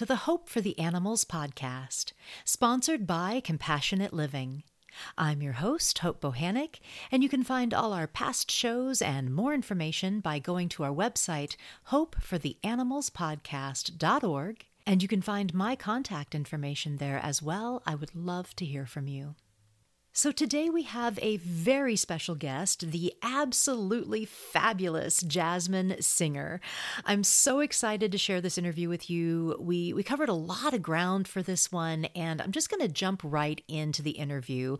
to the Hope for the Animals podcast, sponsored by Compassionate Living. I'm your host, Hope Bohanec, and you can find all our past shows and more information by going to our website, hopefortheanimalspodcast.org, and you can find my contact information there as well. I would love to hear from you. So, today we have a very special guest, the absolutely fabulous Jasmin Singer. I'm so excited to share this interview with you. We, we covered a lot of ground for this one, and I'm just going to jump right into the interview.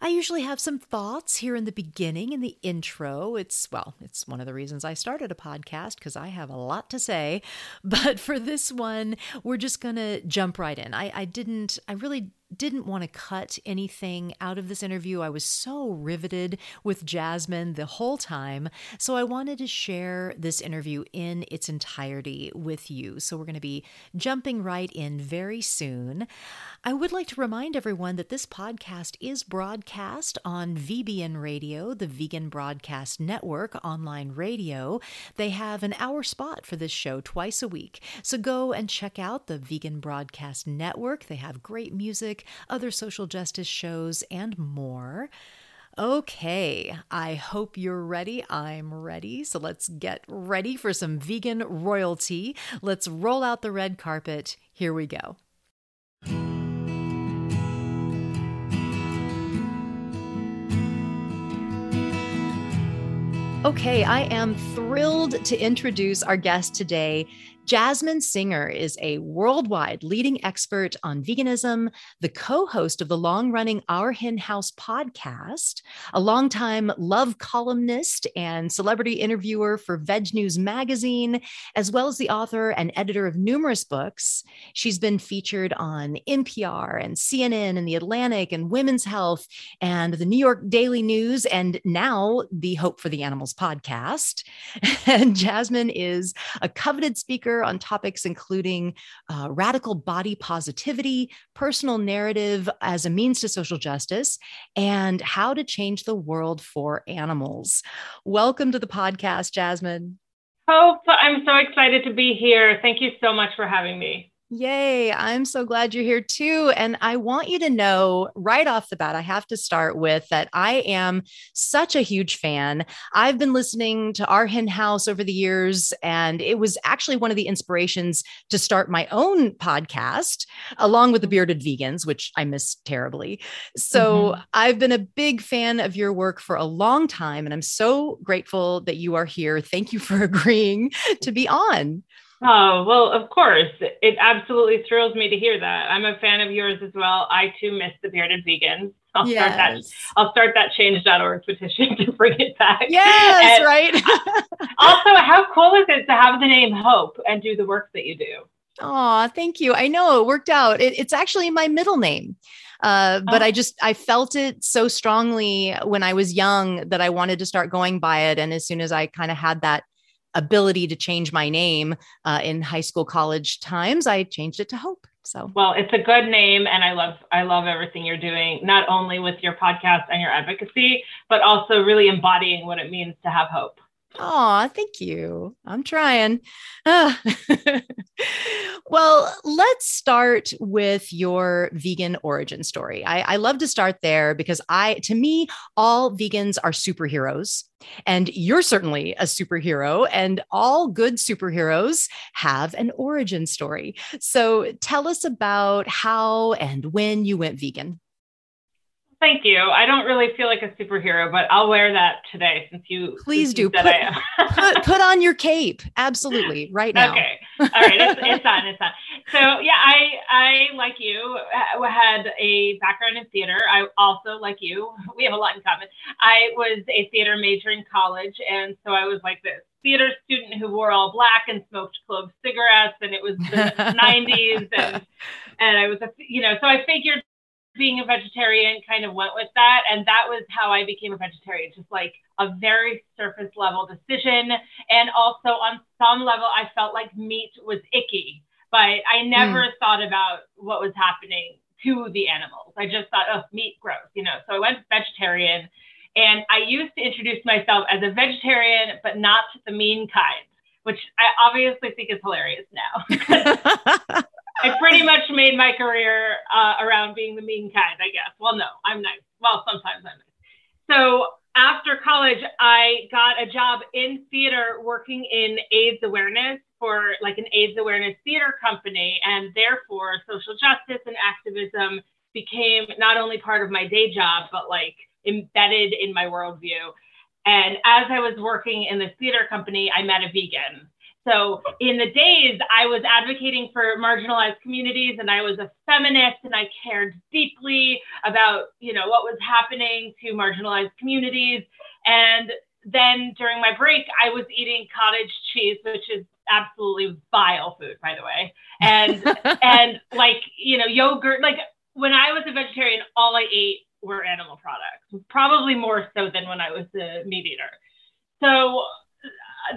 I usually have some thoughts here in the beginning, in the intro. It's, well, it's one of the reasons I started a podcast because I have a lot to say. But for this one, we're just going to jump right in. I, I didn't, I really didn't want to cut anything out of this interview. I was so riveted with Jasmin the whole time. So I wanted to share this interview in its entirety with you. So we're going to be jumping right in very soon. I would like to remind everyone that this podcast is broadcast on VBN Radio, the Vegan Broadcast Network online radio. They have an hour spot for this show twice a week. So go and check out the Vegan Broadcast Network. They have great music, other social justice shows, and more. Okay, I hope you're ready. I'm ready. So let's get ready for some vegan royalty. Let's roll out the red carpet. Here we go. Okay, I am thrilled to introduce our guest today, Jasmin Singer is a worldwide leading expert on veganism, the co host of the long running Our Hen House podcast, a longtime love columnist and celebrity interviewer for Veg News magazine, as well as the author and editor of numerous books. She's been featured on NPR and CNN and The Atlantic and Women's Health and the New York Daily News, and now the Hope for the Animals podcast. And Jasmin is a coveted speaker speaker on topics including uh, radical body positivity, personal narrative as a means to social justice, and how to change the world for animals. Welcome to the podcast, Jasmin. Hope, I'm so excited to be here. Thank you so much for having me. Yay. I'm so glad you're here too. And I want you to know right off the bat, I have to start with that I am such a huge fan. I've been listening to Our Hen House over the years, and it was actually one of the inspirations to start my own podcast along with the Bearded Vegans, which I miss terribly. So mm-hmm. I've been a big fan of your work for a long time, and I'm so grateful that you are here. Thank you for agreeing to be on. Oh, well, of course. It absolutely thrills me to hear that. I'm a fan of yours as well. I too miss the bearded vegans. I'll yes. start that I'll start that change.org petition to bring it back. Yes, and right. also, how cool is it to have the name Hope and do the work that you do? Oh, thank you. I know it worked out. It, it's actually my middle name. Uh, but oh. I just I felt it so strongly when I was young that I wanted to start going by it. And as soon as I kind of had that ability to change my name uh, in high school, college times, I changed it to Hope. So well, it's a good name, and I love I love everything you're doing, not only with your podcast and your advocacy, but also really embodying what it means to have hope. Oh, thank you. I'm trying. Ah. well, let's start with your vegan origin story. I, I, love to start there because I, to me, all vegans are superheroes, and you're certainly a superhero, and all good superheroes have an origin story. So tell us about how and when you went vegan. Thank you. I don't really feel like a superhero, but I'll wear that today since you please since do. Put, put, put, on your cape. Absolutely, right now. Okay. All right. It's, it's on. It's on. So yeah, I I like you had a background in theater. I also like you. We have a lot in common. I was a theater major in college, and so I was like this theater student who wore all black and smoked clove cigarettes, and it was the '90s, and and I was a you know so I figured being a vegetarian kind of went with that. And that was how I became a vegetarian, just like a very surface level decision. And also, on some level, I felt like meat was icky, but I never mm. thought about what was happening to the animals. I just thought, oh, meat gross, you know. So I went vegetarian. And I used to introduce myself as a vegetarian, but not the mean kind, which I obviously think is hilarious now. I pretty much made my career uh, around being the mean kind, I guess. Well, no, I'm nice. Well, sometimes I'm nice. So after college, I got a job in theater working in AIDS awareness for like an AIDS awareness theater company. And therefore, social justice and activism became not only part of my day job, but like embedded in my worldview. And as I was working in the theater company, I met a vegan. So in the days, I was advocating for marginalized communities and I was a feminist and I cared deeply about, you know, what was happening to marginalized communities. And then during my break, I was eating cottage cheese, which is absolutely vile food, by the way. And and like, you know, yogurt, like when I was a vegetarian, all I ate were animal products, probably more so than when I was a meat eater. So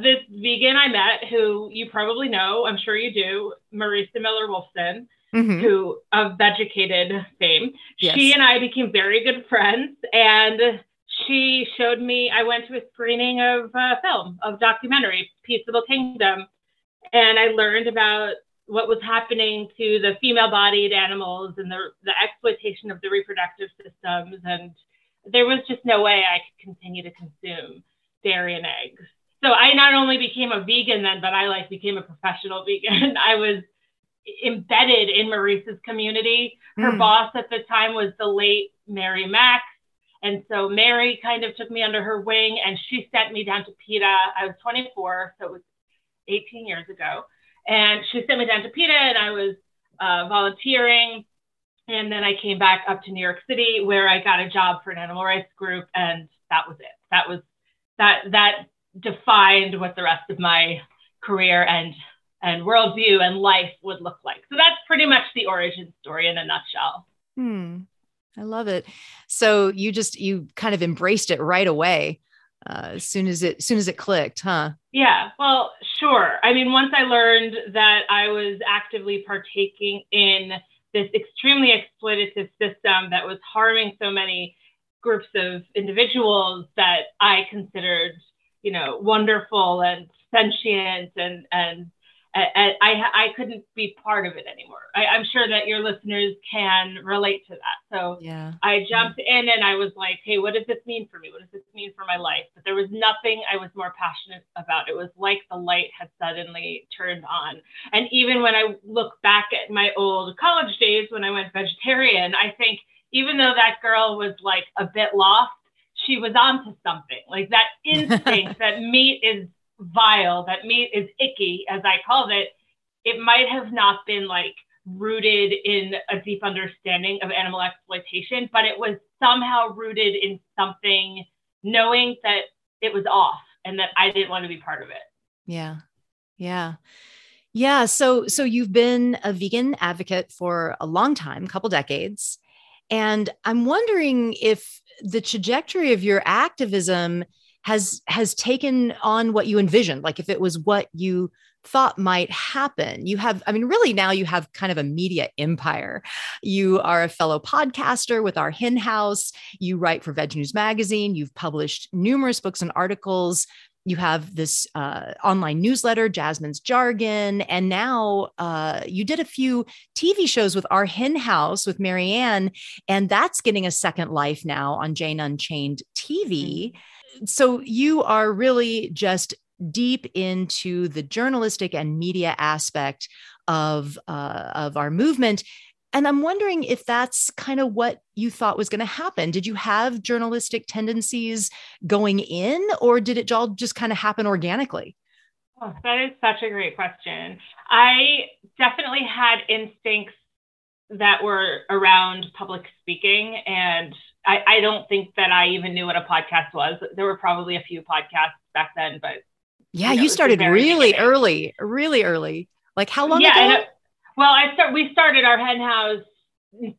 this vegan I met, who you probably know, I'm sure you do, Marisa Miller Wolfson, mm-hmm. who of Vegucated fame. Yes. She and I became very good friends, and she showed me. I went to a screening of a film of documentary, Peaceable Kingdom, and I learned about what was happening to the female bodied animals and the, the exploitation of the reproductive systems. And there was just no way I could continue to consume dairy and eggs. So I not only became a vegan then, but I like became a professional vegan. I was embedded in Marisa's community. Her mm. boss at the time was the late Mary Max. And so Mary kind of took me under her wing and she sent me down to PETA. I was 24, so it was 18 years ago. And she sent me down to PETA and I was uh, volunteering. And then I came back up to New York City where I got a job for an animal rights group. And that was it. That was that, that defined what the rest of my career and, and worldview and life would look like. So that's pretty much the origin story in a nutshell. Hmm. I love it. So you just, you kind of embraced it right away uh, as soon as it as soon as it clicked, huh? Yeah, well, sure. I mean, once I learned that I was actively partaking in this extremely exploitative system that was harming so many groups of individuals that I considered, you know, wonderful and sentient and and I, I, I couldn't be part of it anymore. I, am sure that your listeners can relate to that. So yeah. I jumped in and I was like, hey, what does this mean for me? What does this mean for my life? But there was nothing I was more passionate about. It was like the light had suddenly turned on. And even when I look back at my old college days when I went vegetarian, I think even though that girl was like a bit lost, she was onto something. Like that instinct that meat is vile, that meat is icky, as I called it, it might have not been like rooted in a deep understanding of animal exploitation, but it was somehow rooted in something knowing that it was off and that I didn't want to be part of it. Yeah. Yeah. Yeah, so so you've been a vegan advocate for a long time, a couple decades. And I'm wondering if the trajectory of your activism has has taken on what you envisioned like if it was what you thought might happen. You have i mean really now you have kind of a media empire. You are a fellow podcaster with our hen house. You write for veg news magazine. You've published numerous books and articles you have this uh, online newsletter, Jasmin's Jargon, and now uh, you did a few TV shows with our Hen House with Mariann, and that's getting a second life now on Jane Unchained TV. Mm-hmm so you are really just deep into the journalistic and media aspect of uh, of our movement and i'm wondering if that's kind of what you thought was going to happen did you have journalistic tendencies going in or did it all just kind of happen organically oh, that is such a great question i definitely had instincts that were around public speaking and I, I don't think that I even knew what a podcast was. There were probably a few podcasts back then, but yeah, you, know, you started really beginning. early, really early. Like how long yeah, ago? Well, I start. We started our hen house.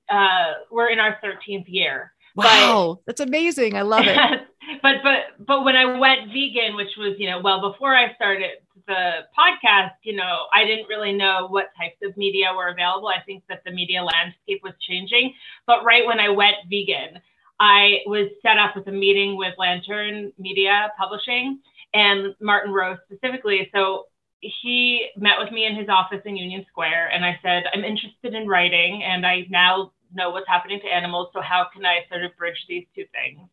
Uh, we're in our 13th year. Wow, but, that's amazing. I love it. but but but when I went vegan, which was you know well before I started the podcast, you know, I didn't really know what types of media were available. I think that the media landscape was changing. But right when I went vegan, I was set up with a meeting with Lantern Media Publishing and Martin Rowe specifically. So he met with me in his office in Union Square, and I said, I'm interested in writing, and I now know what's happening to animals. So how can I sort of bridge these two things?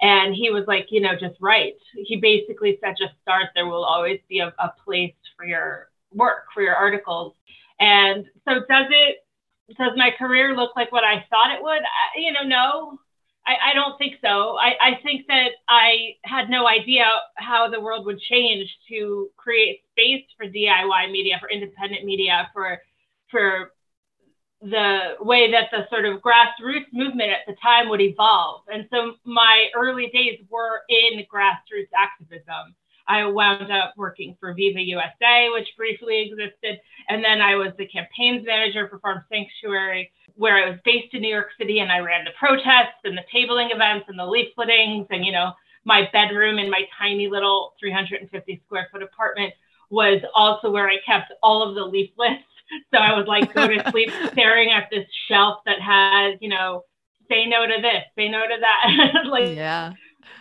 And he was like, you know, just write. He basically said, just start. There will always be a, a place for your work, for your articles. And so, does it? Does my career look like what I thought it would? I, you know, no. I, I don't think so. I, I think that I had no idea how the world would change to create space for DIY media, for independent media, for for the way that the sort of grassroots movement at the time would evolve. And so my early days were in grassroots activism. I wound up working for Viva USA, which briefly existed. And then I was the campaigns manager for Farm Sanctuary, where I was based in New York City and I ran the protests and the tabling events and the leafletings. And, you know, my bedroom in my tiny little 350 square foot apartment was also where I kept all of the leaflets so I would like go to sleep staring at this shelf that has, you know, say no to this, say no to that, like yeah.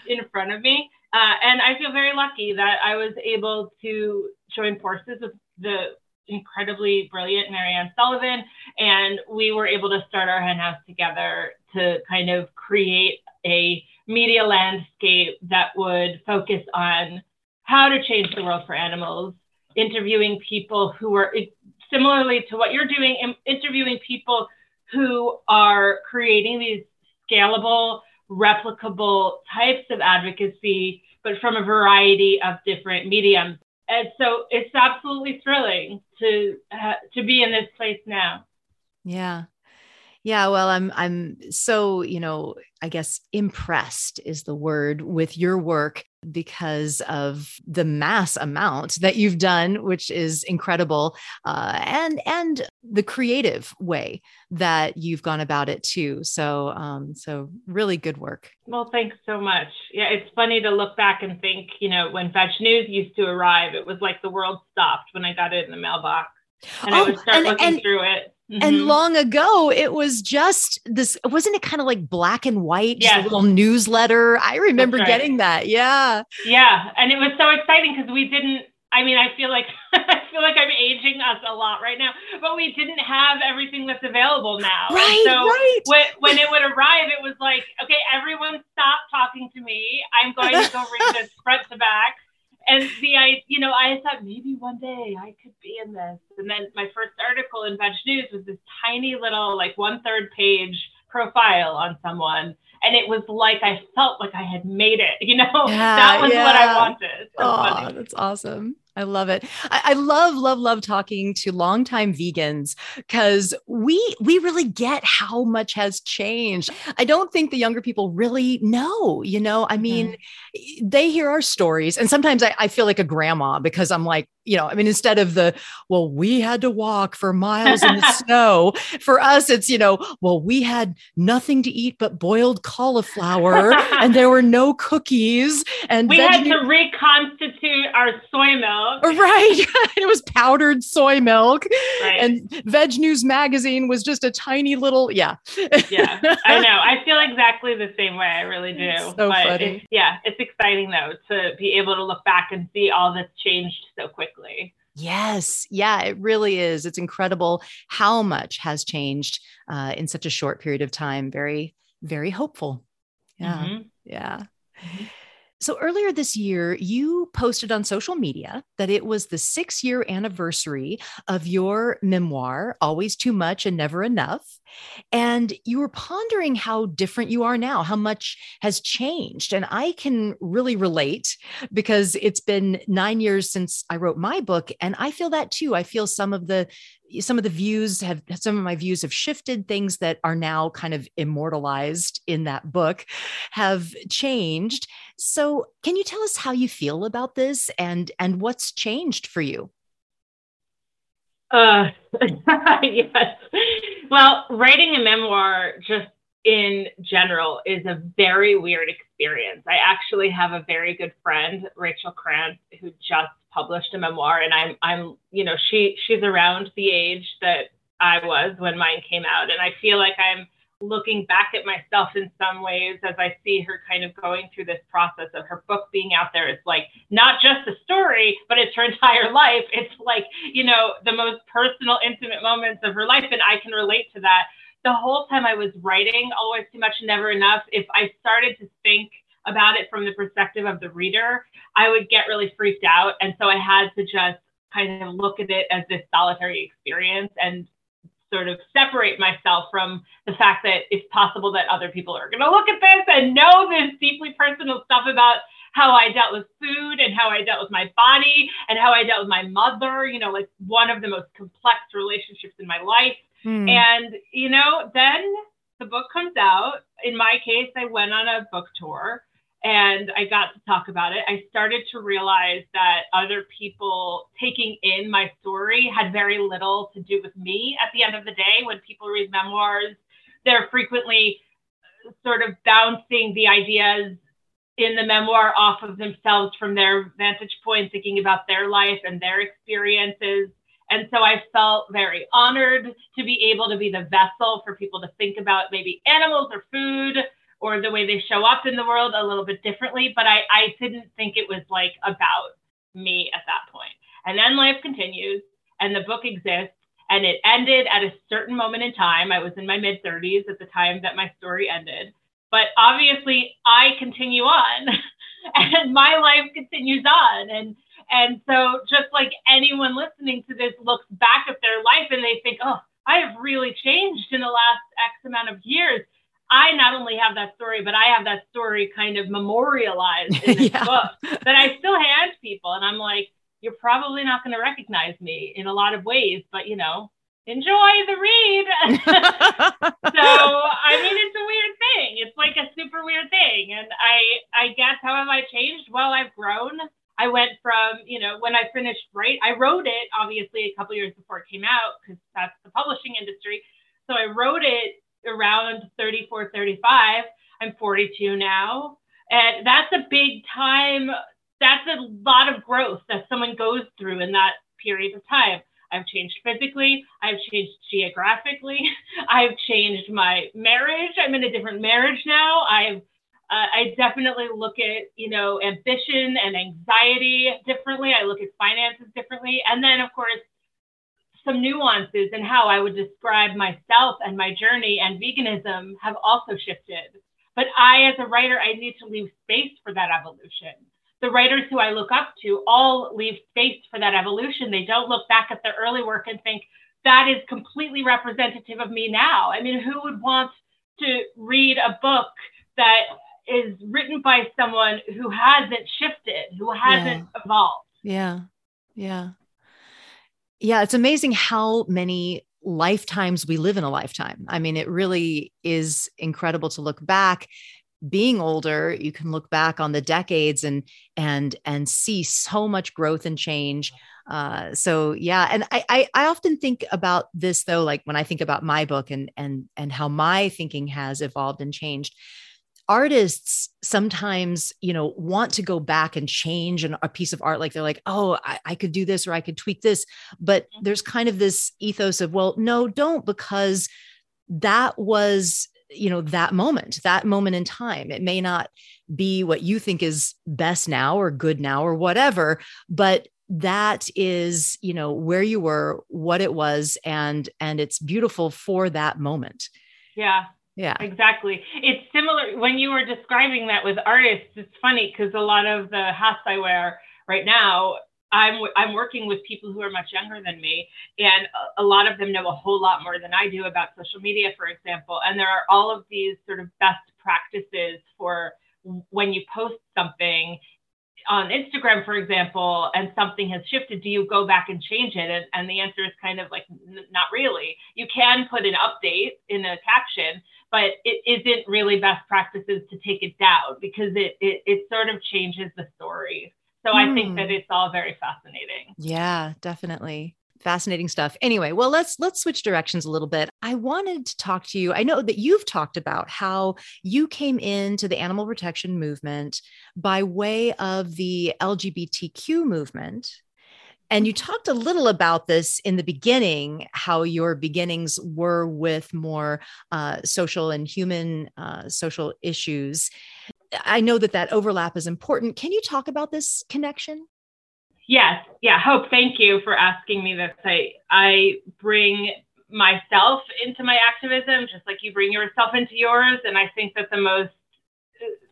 in front of me. Uh, and I feel very lucky that I was able to join forces with the incredibly brilliant Mariann Sullivan, and we were able to start our hen house together to kind of create a media landscape that would focus on how to change the world for animals, interviewing people who were similarly to what you're doing, interviewing people who are creating these scalable, replicable types of advocacy, but from a variety of different mediums. And so it's absolutely thrilling to uh, to be in this place now. Yeah. Yeah, well, I'm I'm so, you know, I guess impressed is the word with your work because of the mass amount that you've done, which is incredible, uh, and and the creative way that you've gone about it too. So, um, so really good work. Well, thanks so much. Yeah, it's funny to look back and think, you know, when Veg News used to arrive, it was like the world stopped when I got it in the mailbox, and oh, I would start and, looking and- through it Mm-hmm. And long ago, it was just this, wasn't it kind of like black and white, a little newsletter? I remember right. getting that. Yeah. Yeah. And it was so exciting because we didn't, I mean, I feel like I feel like I'm aging us a lot right now, but we didn't have everything that's available now. Right. So right. When, when it would arrive, it was like, okay, everyone stop talking to me. I'm going to go read this front to back and the I, you know, I thought maybe one day I could be in this. And then my first article in Veg News was this tiny little, like one third page profile on someone. And it was like I felt like I had made it, you know, yeah, that was yeah. what I wanted. So oh, funny. that's awesome. I love it. I, I, love, love, love talking to longtime vegans because we we really get how much has changed. I don't think the younger people really know. You know, I mean, mm-hmm. they hear our stories, and sometimes I, I feel like a grandma because I'm like, you know, I mean, instead of the, well, we had to walk for miles in the snow, for us, it's, you know, well, we had nothing to eat but boiled cauliflower and there were no cookies. And we had to reconstitute our soy milk. Right. it was powdered soy milk. Right. And Veg News Magazine was just a tiny little, yeah. yeah, I know. I feel exactly the same way. I really do. It's so but funny. It's, yeah, it's exciting though to be able to look back and see all that's changed so quickly quickly. Yes. Yeah, it really is. It's incredible how much has changed uh, in such a short period of time. Very, very hopeful. Yeah. Mm-hmm. Yeah. Mm-hmm. So earlier this year, you posted on social media that it was the six year anniversary of your memoir, Always Too Much and Never Enough. And you were pondering how different you are now, how much has changed. And I can really relate because it's been nine years since I wrote my book. And I feel that too. I feel some of the some of the views have some of my views have shifted things that are now kind of immortalized in that book have changed so can you tell us how you feel about this and and what's changed for you? Uh yes. Well writing a memoir just in general is a very weird experience. I actually have a very good friend rachel krantz who just published a memoir and I'm I'm you know she she's around the age that I was when mine came out and I feel like I'm looking back at myself in some ways as I see her kind of going through this process of her book being out there. It's like not just a story, but it's her entire life. It's like, you know, the most personal, intimate moments of her life. And I can relate to that. The whole time I was writing, Always Too Much, Never Enough, if I started to think about it from the perspective of the reader, I would get really freaked out. And so I had to just kind of look at it as this solitary experience and sort of separate myself from the fact that it's possible that other people are going to look at this and know this deeply personal stuff about how I dealt with food and how I dealt with my body and how I dealt with my mother, you know, like one of the most complex relationships in my life. Mm. And, you know, then the book comes out. In my case, I went on a book tour and I got to talk about it, I started to realize that other people taking in my story had very little to do with me at the end of the day. When people read memoirs, they're frequently sort of bouncing the ideas in the memoir off of themselves from their vantage point, thinking about their life and their experiences. And so I felt very honored to be able to be the vessel for people to think about maybe animals or food or the way they show up in the world a little bit differently. But I, I didn't think it was like about me at that point. And then life continues and the book exists and it ended at a certain moment in time. I was in my mid 30s at the time that my story ended. But obviously, I continue on and my life continues on. And and so just like anyone listening to this looks back at their life and they think, oh, I have really changed in the last X amount of years. I not only have that story, but I have that story kind of memorialized in this yeah. book that I still hand people. And I'm like, you're probably not going to recognize me in a lot of ways, but you know, enjoy the read. so, I mean, it's a weird thing. It's like a super weird thing. And I, I guess, how have I changed? Well, I've grown. I went from, you know, when I finished, right, I wrote it obviously a couple years before it came out because that's the publishing industry. So I wrote it around 34, 35. I'm 42 now. And that's a big time. That's a lot of growth that someone goes through in that period of time. I've changed physically. I've changed geographically. I've changed my marriage. I'm in a different marriage now. I've uh, I definitely look at you know ambition and anxiety differently. I look at finances differently, and then of course some nuances in how I would describe myself and my journey and veganism have also shifted. But I, as a writer, I need to leave space for that evolution. The writers who I look up to all leave space for that evolution. They don't look back at their early work and think that is completely representative of me now. I mean, who would want to read a book that is written by someone who hasn't shifted, who hasn't yeah. evolved? Yeah. Yeah. Yeah, it's amazing how many lifetimes we live in a lifetime. I mean, it really is incredible to look back. Being older, you can look back on the decades and and and see so much growth and change. Uh, so yeah, and I, I I often think about this though, like when I think about my book and and and how my thinking has evolved and changed artists sometimes you know want to go back and change an, a piece of art like they're like oh I, I, could do this or i could tweak this but mm-hmm. there's kind of this ethos of well no don't because that was you know that moment that moment in time. It may not be what you think is best now or good now or whatever but that is you know where you were what it was and and it's beautiful for that moment. Yeah yeah. Exactly. It's similar when you were describing that with artists. It's funny because a lot of the hats I wear right now, I'm I'm working with people who are much younger than me, and a lot of them know a whole lot more than I do about social media, for example. And there are all of these sort of best practices for when you post something on Instagram, for example, and something has shifted, do you go back and change it? And, and the answer is kind of like, n- not really. You can put an update in a caption, but it isn't really best practices to take it down because it, it, it sort of changes the story. So mm. I think hmm. that it's all very fascinating. Yeah, definitely fascinating stuff anyway well let's let's switch directions a little bit i wanted to talk to you i know that you've talked about how you came into the animal protection movement by way of the lgbtq movement And you talked a little about this in the beginning, how your beginnings were with more uh, social and human uh, social issues. I know that that overlap is important. Can you talk about this connection? Yes. Yeah. Hope, thank you for asking me this. I, I bring myself into my activism, just like you bring yourself into yours. And I think that the most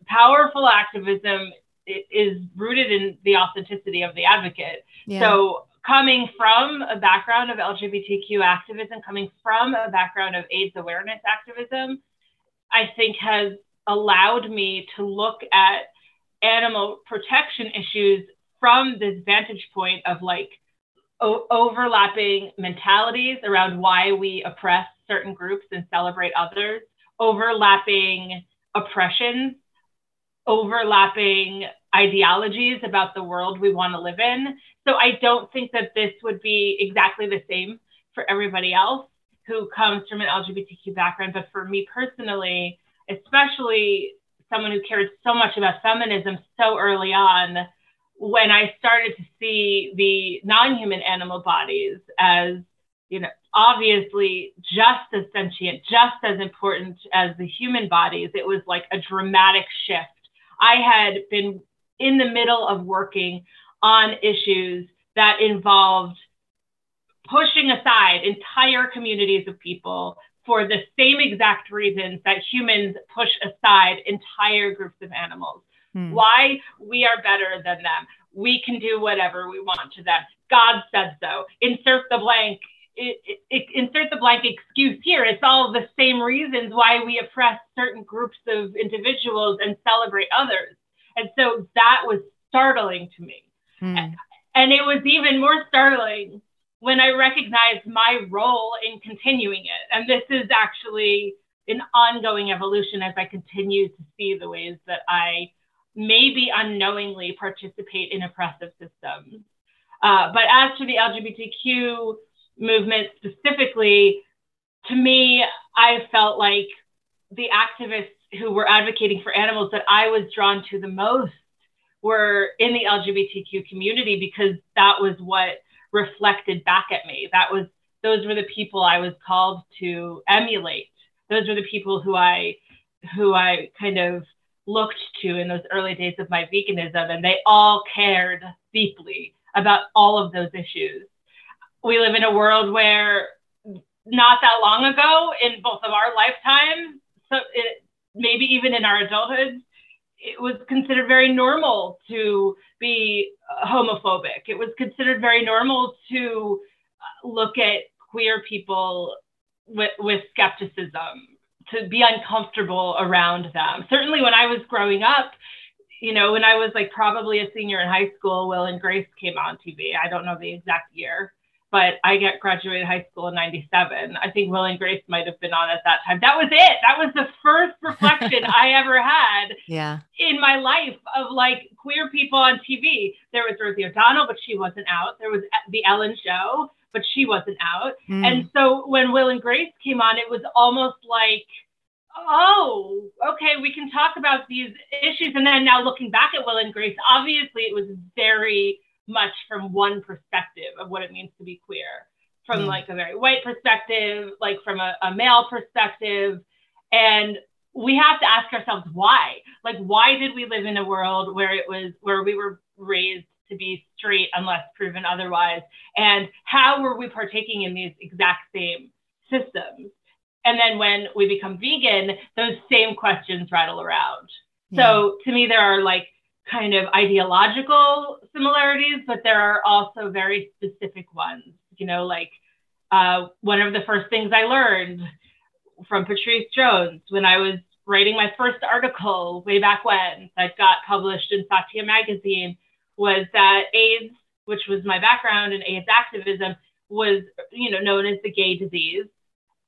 powerful activism is rooted in the authenticity of the advocate. Yeah. So, coming from a background of LGBTQ activism, coming from a background of AIDS awareness activism, I think has allowed me to look at animal protection issues from this vantage point of like o- overlapping mentalities around why we oppress certain groups and celebrate others, overlapping oppressions, overlapping ideologies about the world we want to live in. So I don't think that this would be exactly the same for everybody else who comes from an LGBTQ background. But for me personally, especially someone who cared so much about feminism so early on, when I started to see the non human animal bodies as, you know, obviously just as sentient, just as important as the human bodies, it was like a dramatic shift. I had been in the middle of working on issues that involved pushing aside entire communities of people for the same exact reasons that humans push aside entire groups of animals. Hmm. Why we are better than them. We can do whatever we want to them. God said so. Insert the blank. It, it, it, insert the blank excuse here. It's all the same reasons why we oppress certain groups of individuals and celebrate others. And so that was startling to me. Hmm. And it was even more startling when I recognized my role in continuing it. And this is actually an ongoing evolution as I continue to see the ways that I maybe unknowingly participate in oppressive systems. Uh, but as to the LGBTQ movement specifically, to me, I felt like the activists who were advocating for animals that I was drawn to the most were in the LGBTQ community because that was what reflected back at me. That was those were the people I was called to emulate. Those were the people who I who I kind of looked to in those early days of my veganism and they all cared deeply about all of those issues. We live in a world where not that long ago in both of our lifetimes, so it, maybe even in our adulthood, it was considered very normal to be homophobic. It was considered very normal to look at queer people with, with skepticism, to be uncomfortable around them. Certainly, when I was growing up, you know, when I was like probably a senior in high school, Will and Grace came on TV. I don't know the exact year but I got graduated high school in 97. I think Will and Grace might have been on at that time. That was it. That was the first reflection I ever had yeah. in my life of like queer people on TV. There was Rosie O'Donnell, but she wasn't out. There was the Ellen show, but she wasn't out. Mm. And so when Will and Grace came on, it was almost like, oh, okay, we can talk about these issues. And then now looking back at Will and Grace, obviously it was very much from one perspective of what it means to be queer. From mm. like a very white perspective like from a, a male perspective. And we have to ask ourselves why. Like why did we live in a world where it was where we were raised to be straight unless proven otherwise? And how were we partaking in these exact same systems? And then when we become vegan those same questions rattle around. Yeah. so to me there are like kind of ideological similarities, but there are also very specific ones. You know, like uh, one of the first things I learned from Patrice Jones when I was writing my first article way back when that got published in Satya magazine was that AIDS, which was my background in AIDS activism, was you know known as the gay disease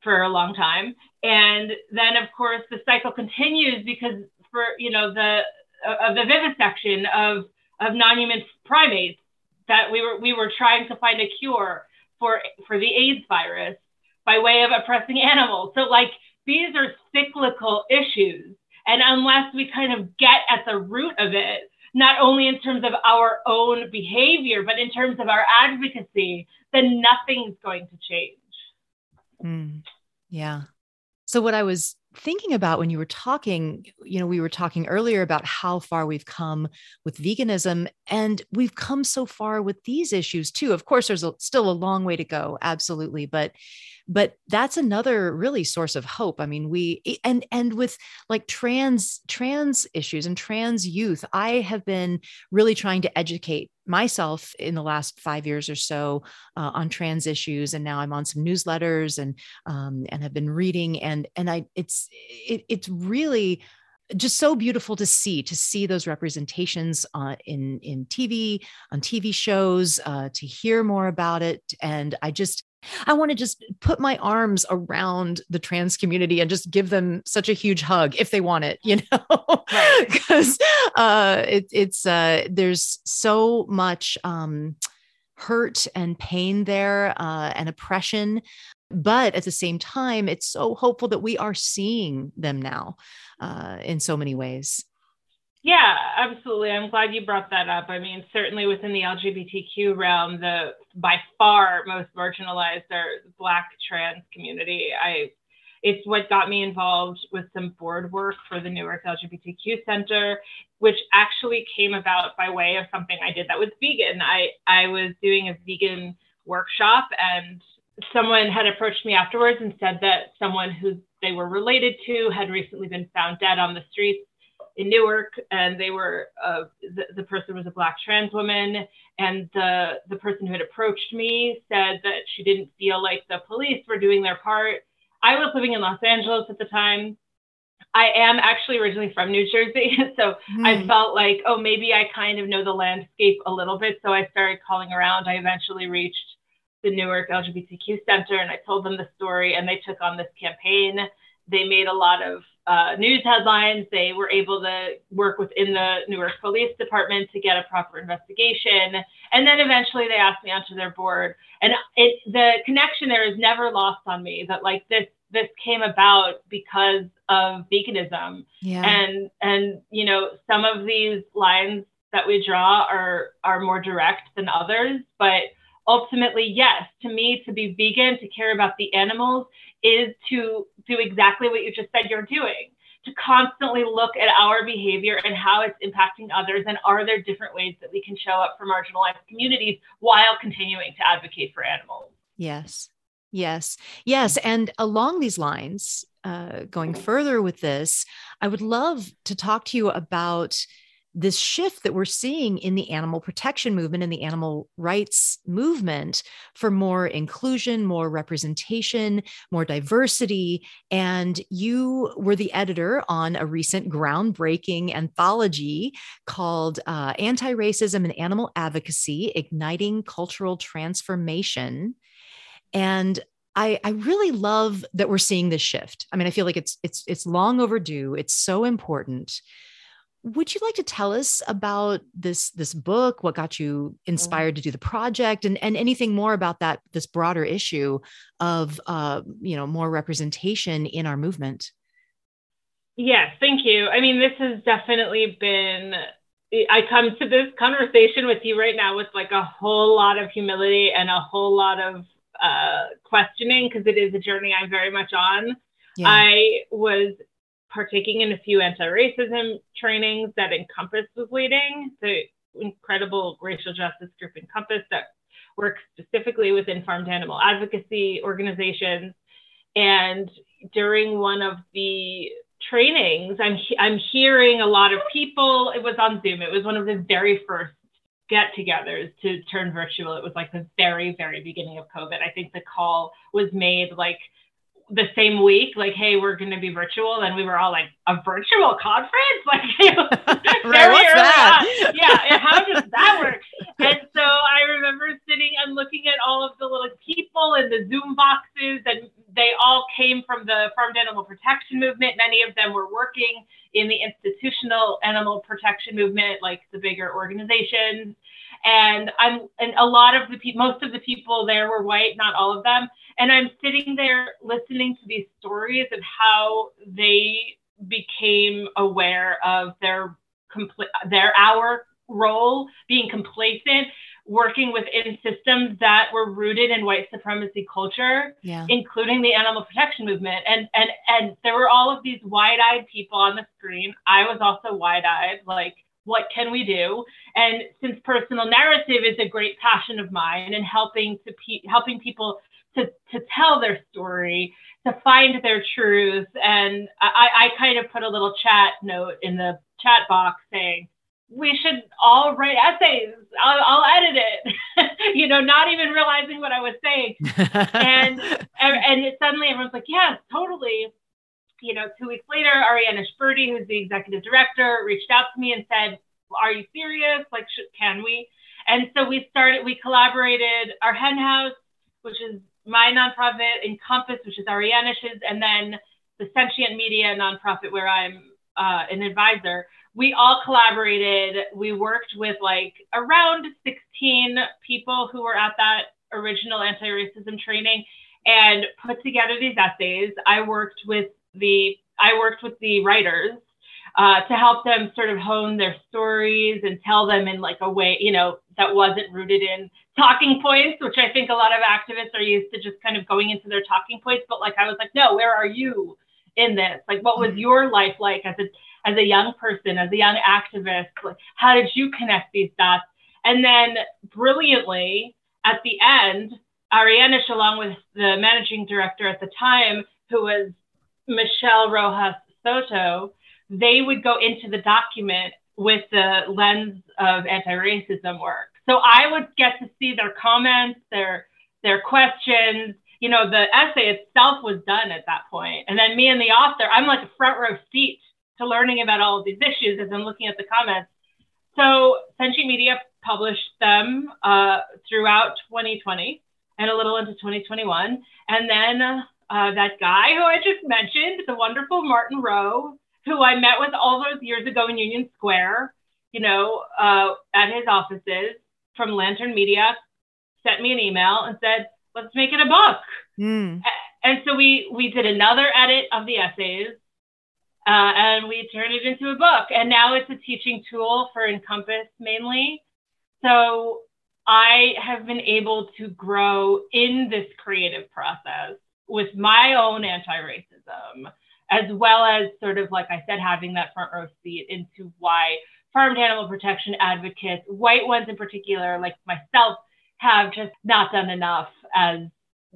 for a long time. And then of course the cycle continues because for you know the of the vivisection of of non-human primates that we were we were trying to find a cure for for the AIDS virus by way of oppressing animals. So like these are cyclical issues, and unless we kind of get at the root of it, not only in terms of our own behavior, but in terms of our advocacy, then nothing's going to change. Mm, yeah. So, what I was thinking about when you were talking, you know, we were talking earlier about how far we've come with veganism, and we've come so far with these issues too. Of course, there's a, still a long way to go, absolutely, but but that's another really source of hope. I mean we and and with like trans trans issues and trans youth i have been really trying to educate myself in the last five years or so uh, on trans issues. And now i'm on some newsletters and um, and have been reading. And and i it's it, it's really just so beautiful to see to see those representations uh, in in TV on TV shows uh, to hear more about it. And I just I want to just put my arms around the trans community and just give them such a huge hug if they want it, you know, because uh, it, it's uh, there's so much um, hurt and pain there uh, and oppression. But at the same time, it's so hopeful that we are seeing them now uh, in so many ways. Yeah, absolutely. I'm glad you brought that up. I mean, certainly within the LGBTQ realm, the by far most marginalized are the Black trans community. I, it's what got me involved with some board work for the Newark LGBTQ Center, which actually came about by way of something I did that was vegan. I I was doing a vegan workshop and someone had approached me afterwards and said that someone who they were related to had recently been found dead on the streets in Newark, and they were uh, the, the person was a black trans woman, and the the person who had approached me said that she didn't feel like the police were doing their part. I was living in Los Angeles at the time. I am actually originally from New Jersey, so mm. I hmm. felt like, oh, maybe I kind of know the landscape a little bit. So I started calling around. I eventually reached the Newark LGBTQ Center, and I told them the story, and they took on this campaign. They made a lot of uh, news headlines. They were able to work within the Newark Police Department to get a proper investigation. And then eventually they asked me onto their board. And it, the connection there is never lost on me that like this this came about because of veganism. Yeah. And and you know, some of these lines that we draw are are more direct than others, but ultimately, yes, to me, to be vegan, to care about the animals is to do exactly what you just said you're doing to constantly look at our behavior and how it's impacting others and are there different ways that we can show up for marginalized communities while continuing to advocate for animals. Yes. Yes. Yes. And along these lines uh, going further with this i would love to talk to you about this shift that we're seeing in the animal protection movement and the animal rights movement for more inclusion, more representation, more diversity. And you were the editor on a recent groundbreaking anthology called uh, Anti Racism and Animal Advocacy Igniting Cultural Transformation. And I, I really love that we're seeing this shift. I mean, I feel like it's it's it's long overdue. It's so important would you like to tell us about this this book what got you mm-hmm. inspired to do the project and and anything more about that this broader issue of uh you know more representation in our movement yes thank you i mean this has definitely been i come to this conversation with you right now with like a whole lot of humility and a whole lot of uh questioning because it is a journey i'm very much on yeah. I was partaking in a few anti-racism trainings that Encompass was leading, the incredible racial justice group Encompass that works specifically within farm to animal advocacy organizations. And during one of the trainings, I'm I'm hearing a lot of people. It was on Zoom. It was one of the very first get-togethers to turn virtual. It was like the very very beginning of COVID. I think the call was made like the same week, like, hey, we're going to be virtual. And we were all like, a virtual conference? Like, right, what's that? On. Yeah, how does that work? and so I remember sitting and looking at all of the little people in the Zoom boxes, and they all came from the farm animal protection movement. Many of them were working in the institutional animal protection movement, like the bigger organizations. And I'm, and a lot of the people, most of the people there were white, not all of them and I'm sitting there listening to these stories of how they became aware of their compl- their our role being complacent working within systems that were rooted in white supremacy culture, yeah. including the animal protection movement. And and and there were all of these wide-eyed people on the screen. I was also wide-eyed, like, what can we do? And since personal narrative is a great passion of mine and helping to pe- helping people to, to tell their story, to find their truth. And I, I kind of put a little chat note in the chat box saying, we should all write essays. I'll, I'll edit it, you know, not even realizing what I was saying. and and it, suddenly everyone's like, yes, totally. You know, two weeks later, Aryenish Birdie, who's the executive director, reached out to me and said, are you serious? Like, can we? And so we started, we collaborated our hen house, which is my nonprofit, Encompass, which is Aryenish's, and then the Sentient Media nonprofit where I'm uh, an advisor we all collaborated. We worked with like around 16 people who were at that original anti-racism training and put together these essays. I worked with the I worked with the writers uh, to help them sort of hone their stories and tell them in like a way, you know, that wasn't rooted in talking points, which I think a lot of activists are used to just kind of going into their talking points. But like I was like, no, where are you in this? Like, what was mm-hmm. your life like as a as a young person, as a young activist? Like, how did you connect these dots? And then brilliantly at the end, Aryenish, along with the managing director at the time, who was Michelle Rojas Soto, they would go into the document with the lens of anti-racism work. So I would get to see their comments, their their questions. You know, the essay itself was done at that point, and then me and the author, I'm like a front row seat to learning about all of these issues as I'm looking at the comments. So Sentient Media published them uh, throughout 2020 and a little into 2021. And then uh, that guy who I just mentioned, the wonderful Martin Rowe, who I met with all those years ago in Union Square, you know, uh, at his offices from Lantern Media, sent me an email and said, let's make it a book. Mm. And so we, we did another edit of the essays uh, and we turned it into a book. And now it's a teaching tool for Encompass mainly. So I have been able to grow in this creative process with my own anti racism, as well as sort of, like I said, having that front row seat into why farmed animal protection advocates, white ones in particular, like myself, have just not done enough as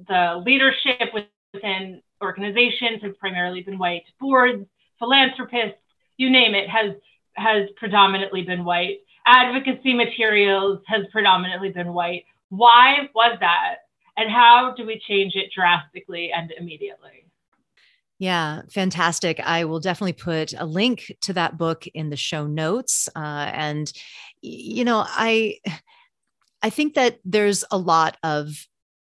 the leadership within organizations have primarily been white boards philanthropists, you name it, has has predominantly been white. Advocacy materials has predominantly been white. Why was that? And how do we change it drastically and immediately? Yeah, fantastic. I will definitely put a link to that book in the show notes. Uh, and, you know, I, I think that there's a lot of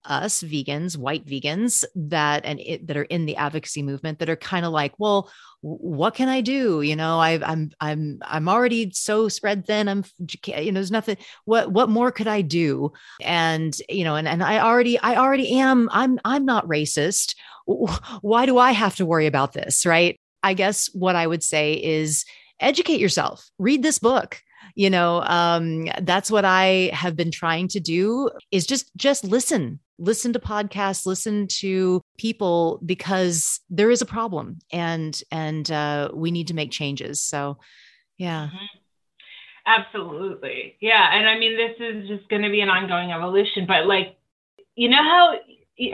us vegans, white vegans that and it, that are in the advocacy movement that are kind of like, well, what can I do? You know, I, I'm I'm I'm already so spread thin. I'm you know, there's nothing. What what more could I do? And you know, and and I already I already am. I'm I'm not racist. Why do I have to worry about this? Right? I guess what I would say is educate yourself. Read this book you know um, that's what i have been trying to do is just just listen listen to podcasts listen to people because there is a problem and and uh, we need to make changes. So yeah. Mm-hmm. absolutely. Yeah. And i mean this is just going to be an ongoing evolution but like you know how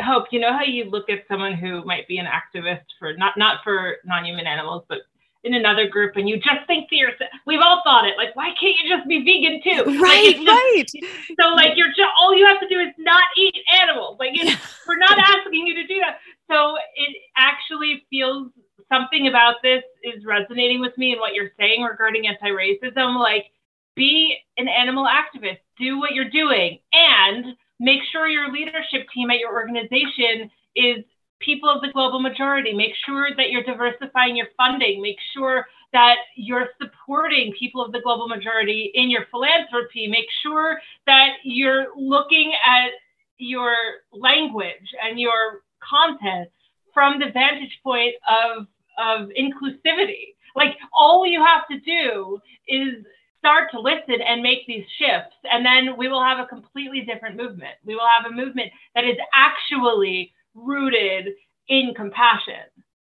hope you know how you look at someone who might be an activist for not not for non-human animals but in another group and you just think to yourself, we've all thought it, like, why can't you just be vegan too? Right, like, just, right. So like you're just all you have to do is not eat animals. Like we're not asking you to do that. So it actually feels something about this is resonating with me and what you're saying regarding anti-racism. Like be an animal activist, do what you're doing, and make sure your leadership team at your organization is people of the global majority. Make sure that you're diversifying your funding. Make sure that you're supporting people of the global majority in your philanthropy. Make sure that you're looking at your language and your content from the vantage point of, of inclusivity. Like all you have to do is start to listen and make these shifts, and then we will have a completely different movement. We will have a movement that is actually rooted in compassion.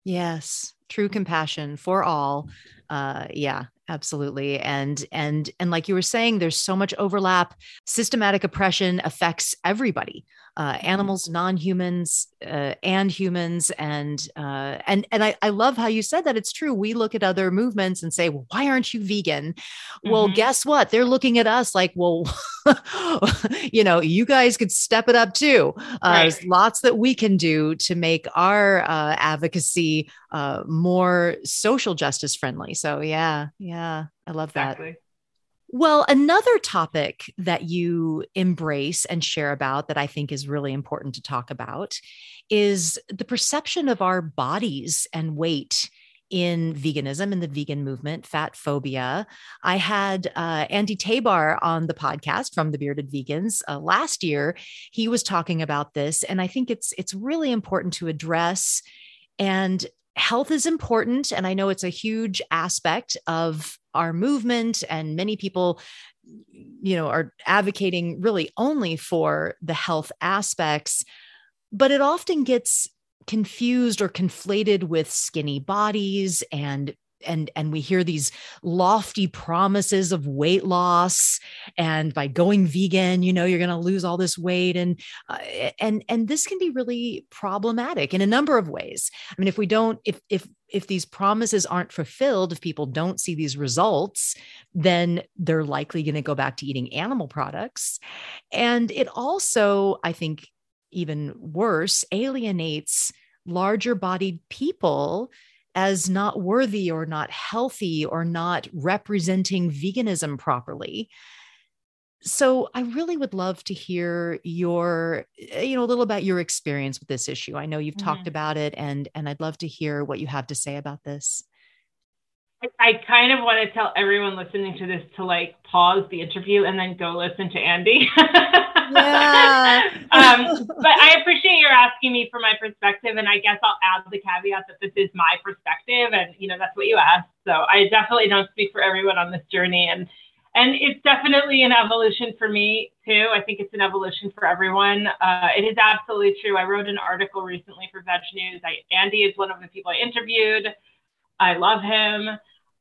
Yes, true compassion for all. Uh, yeah, absolutely and and and like you were saying there's so much overlap systematic oppression affects everybody uh, mm-hmm. animals non-humans uh, and humans and uh, and and I, I love how you said that it's true we look at other movements and say well, why aren't you vegan mm-hmm. well guess what they're looking at us like well you know you guys could step it up too uh, right. there's lots that we can do to make our uh, advocacy uh, more social justice friendly so yeah yeah i love exactly. that well, another topic that you embrace and share about that I think is really important to talk about is the perception of our bodies and weight in veganism and the vegan movement, fat phobia. I had uh, Andy Tabar on the podcast from the Bearded Vegans uh, last year. He was talking about this, and I think it's it's really important to address. And health is important, and I know it's a huge aspect of our movement and many people you know are advocating really only for the health aspects but it often gets confused or conflated with skinny bodies and and and we hear these lofty promises of weight loss and by going vegan you know you're going to lose all this weight and uh, and and this can be really problematic in a number of ways. I mean if we don't if if if these promises aren't fulfilled if people don't see these results then they're likely going to go back to eating animal products. And it also i think even worse alienates larger bodied people as not worthy or not healthy or not representing veganism properly. So I really would love to hear your eh, you know a little about your experience with this issue. I know you've mm-hmm. talked about it and and I'd love to hear what you have to say about this. I kind of want to tell everyone listening to this to like pause the interview and then go listen to Andy. um, but I appreciate your asking me for my perspective, and I guess I'll add the caveat that this is my perspective, and you know that's what you asked. So I definitely don't speak for everyone on this journey, and and it's definitely an evolution for me too. I think it's an evolution for everyone. Uh, it is absolutely true. I wrote an article recently for Veg News. I, Andy is one of the people I interviewed. I love him.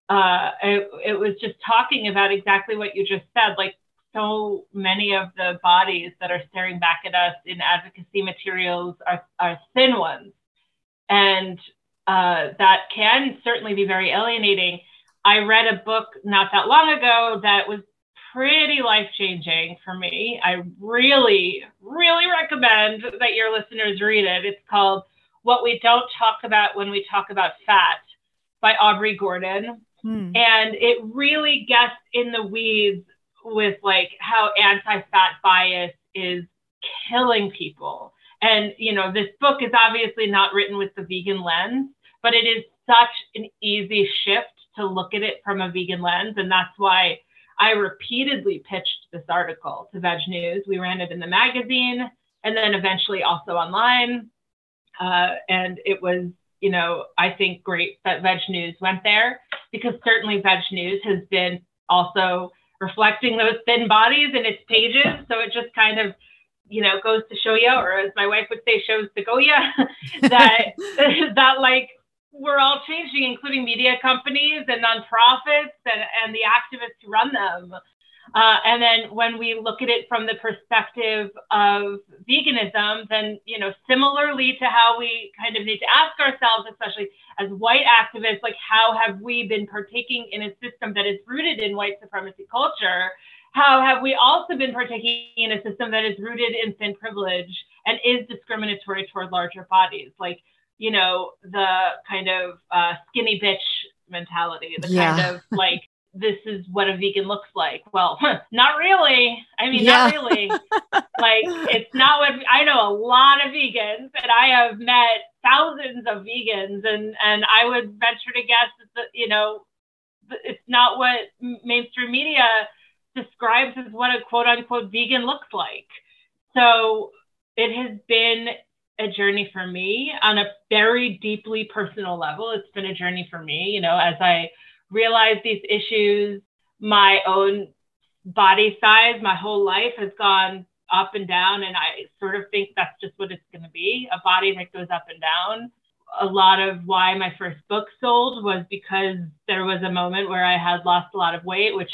Uh, it, it was just talking about exactly what you just said. Like so many of the bodies that are staring back at us in advocacy materials are, are thin ones. And uh, that can certainly be very alienating. I read a book not that long ago that was pretty life changing for me. I really, really recommend that your listeners read it. It's called What We Don't Talk About When We Talk About Fat by Aubrey Gordon. Hmm. And it really gets in the weeds with like how anti-fat bias is killing people. And you know, this book is obviously not written with the vegan lens, but it is such an easy shift to look at it from a vegan lens. And that's why I repeatedly pitched this article to Veg News. We ran it in the magazine and then eventually also online. Uh, and it was, you know, I think great that Veg News went there because certainly Veg News has been also reflecting those thin bodies in its pages. So it just kind of, you know, goes to show you, or as my wife would say, shows to go ya, that that like we're all changing, including media companies and nonprofits and, and the activists who run them. Uh, and then when we look at it from the perspective of veganism, then, you know, similarly to how we kind of need to ask ourselves, especially as white activists, like how have we been partaking in a system that is rooted in white supremacy culture? How have we also been partaking in a system that is rooted in thin privilege and is discriminatory toward larger bodies? Like, you know, the kind of uh, skinny bitch mentality, the yeah. kind of like this is what a vegan looks like. Well, not really. I mean, yeah. not really. like, it's not what I know a lot of vegans, and I have met thousands of vegans, and and I would venture to guess that you know, it's not what mainstream media describes as what a quote unquote vegan looks like. So it has been a journey for me on a very deeply personal level. It's been a journey for me, you know, as I realize these issues, my own body size, my whole life has gone up and down. And I sort of think that's just what it's going to be a body that goes up and down. A lot of why my first book sold was because there was a moment where I had lost a lot of weight, which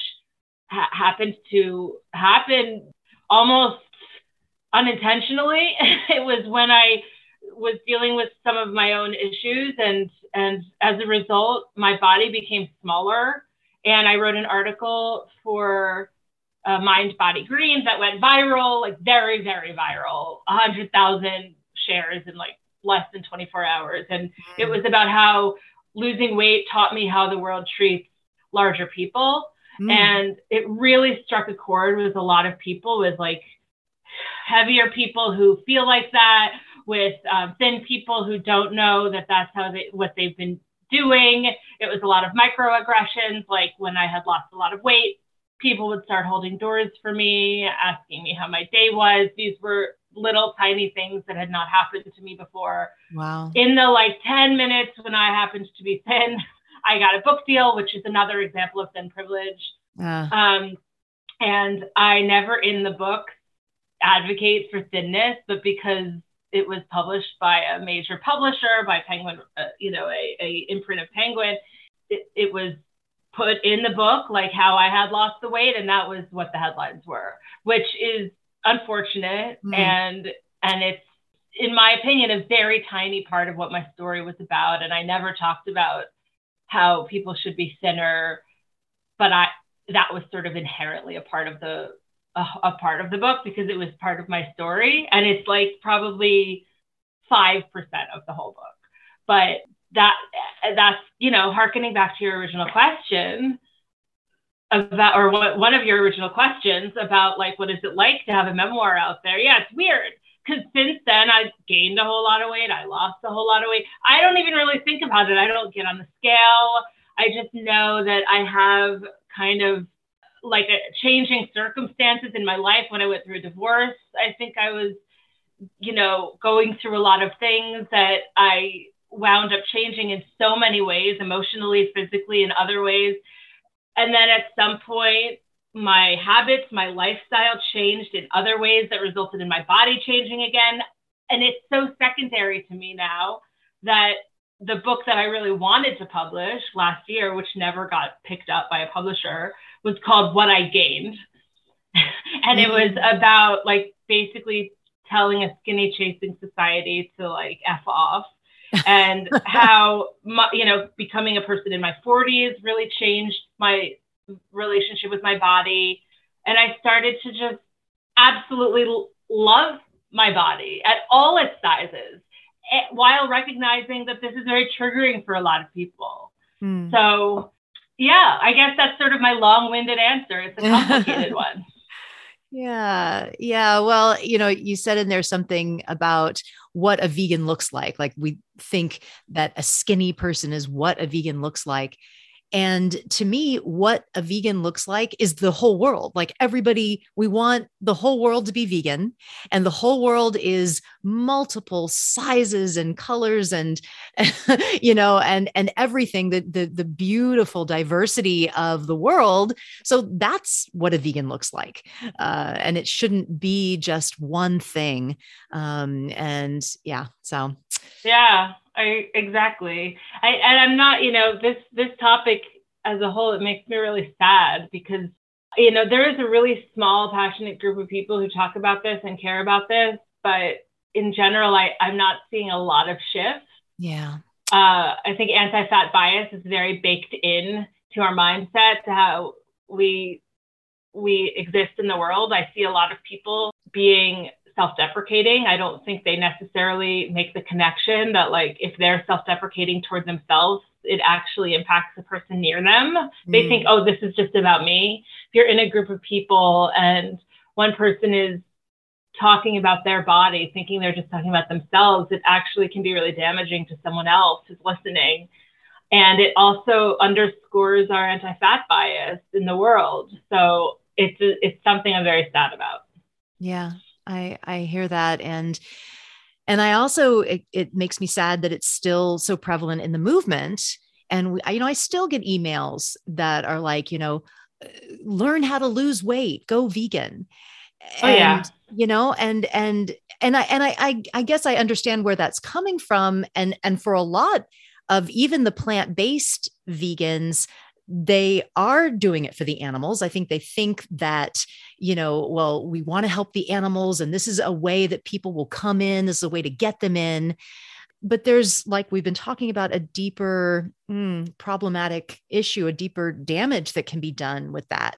ha- happened to happen almost unintentionally. it was when I was dealing with some of my own issues and and as a result my body became smaller and I wrote an article for uh, Mind Body Green that went viral, like very, very viral, 100,000 shares in like less than 24 hours. And it was about how losing weight taught me how the world treats larger people. Mm. And it really struck a chord with a lot of people with like heavier people who feel like that, with um, thin people who don't know that that's how they, what they've been doing. It was a lot of microaggressions, like when I had lost a lot of weight, people would start holding doors for me, asking me how my day was. These were little tiny things that had not happened to me before. Wow. In the like 10 minutes when I happened to be thin, I got a book deal, which is another example of thin privilege. Uh. Um, and I never in the book advocate for thinness, but because it was published by a major publisher, by Penguin, uh, you know, a, a imprint of Penguin, it, it was put in the book like how I had lost the weight, and that was what the headlines were, which is unfortunate. Mm. and and it's in my opinion a very tiny part of what my story was about. And I never talked about how people should be thinner but I that was sort of inherently a part of the a, a part of the book because it was part of my story and it's like probably 5% of the whole book. But that that's you know harkening back to your original question about or what, one of your original questions about like what is it like to have a memoir out there? Yeah it's weird because since then i gained a whole lot of weight i lost a whole lot of weight. I don't even really think about it. I don't get on the scale. I just know that i have kind of like changing circumstances in my life when i went through a divorce i think i was you know going through a lot of things that i wound up changing in so many ways, emotionally, physically, in other ways. And then at some point, my habits, my lifestyle changed in other ways that resulted in my body changing again. And it's so secondary to me now that the book that I really wanted to publish last year, which never got picked up by a publisher, was called What I Gained. and it was mm. about like basically telling a skinny chasing society to like F off and how my, you know becoming a person in my 40s really changed my relationship with my body and i started to just absolutely love my body at all its sizes eh, while recognizing that this is very triggering for a lot of people mm. so yeah i guess that's sort of my long-winded answer it's a complicated one yeah. Yeah. Well, you know, you said in there something about what a vegan looks like. Like we think that a skinny person is what a vegan looks like. And to me, what a vegan looks like is the whole world. Like everybody, we want the whole world to be vegan, and the whole world is multiple sizes and colors and you know, and and everything, the the the beautiful diversity of the world. So that's what a vegan looks like. Uh, and it shouldn't be just one thing. Um, and yeah, so yeah I exactly. I and I'm not, you know, this this topic as a whole, it makes me really sad because you know there is a really small, passionate group of people who talk about this and care about this, but in general, I I'm not seeing a lot of shifts. Yeah. Uh, I think anti-fat bias is very baked in to our mindset to how we we exist in the world. I see a lot of people being self-deprecating. I don't think they necessarily make the connection that like if they're self-deprecating towards themselves it actually impacts the person near them. Mm. they think oh this is just about me. If you're in a group of people and one person is talking about their body thinking they're just talking about themselves it actually can be really damaging to someone else who's listening. And it also underscores our anti-fat bias in the world. So it's it's something i'm very sad about. Yeah I I hear that and And I also, it, it makes me sad that it's still so prevalent in the movement. And, we, you know, I still get emails that are like, you know, uh, learn how to lose weight, go vegan. Oh, and, yeah. you know, and, and, and I, and I, I, I guess I understand where that's coming from. And, and for a lot of even the plant-based vegans, they are doing it for the animals. I think they think that, you know, well, we want to help the animals, and this is a way that people will come in, this is a way to get them in. But there's, like we've been talking about, a deeper mm, problematic issue, a deeper damage that can be done with that.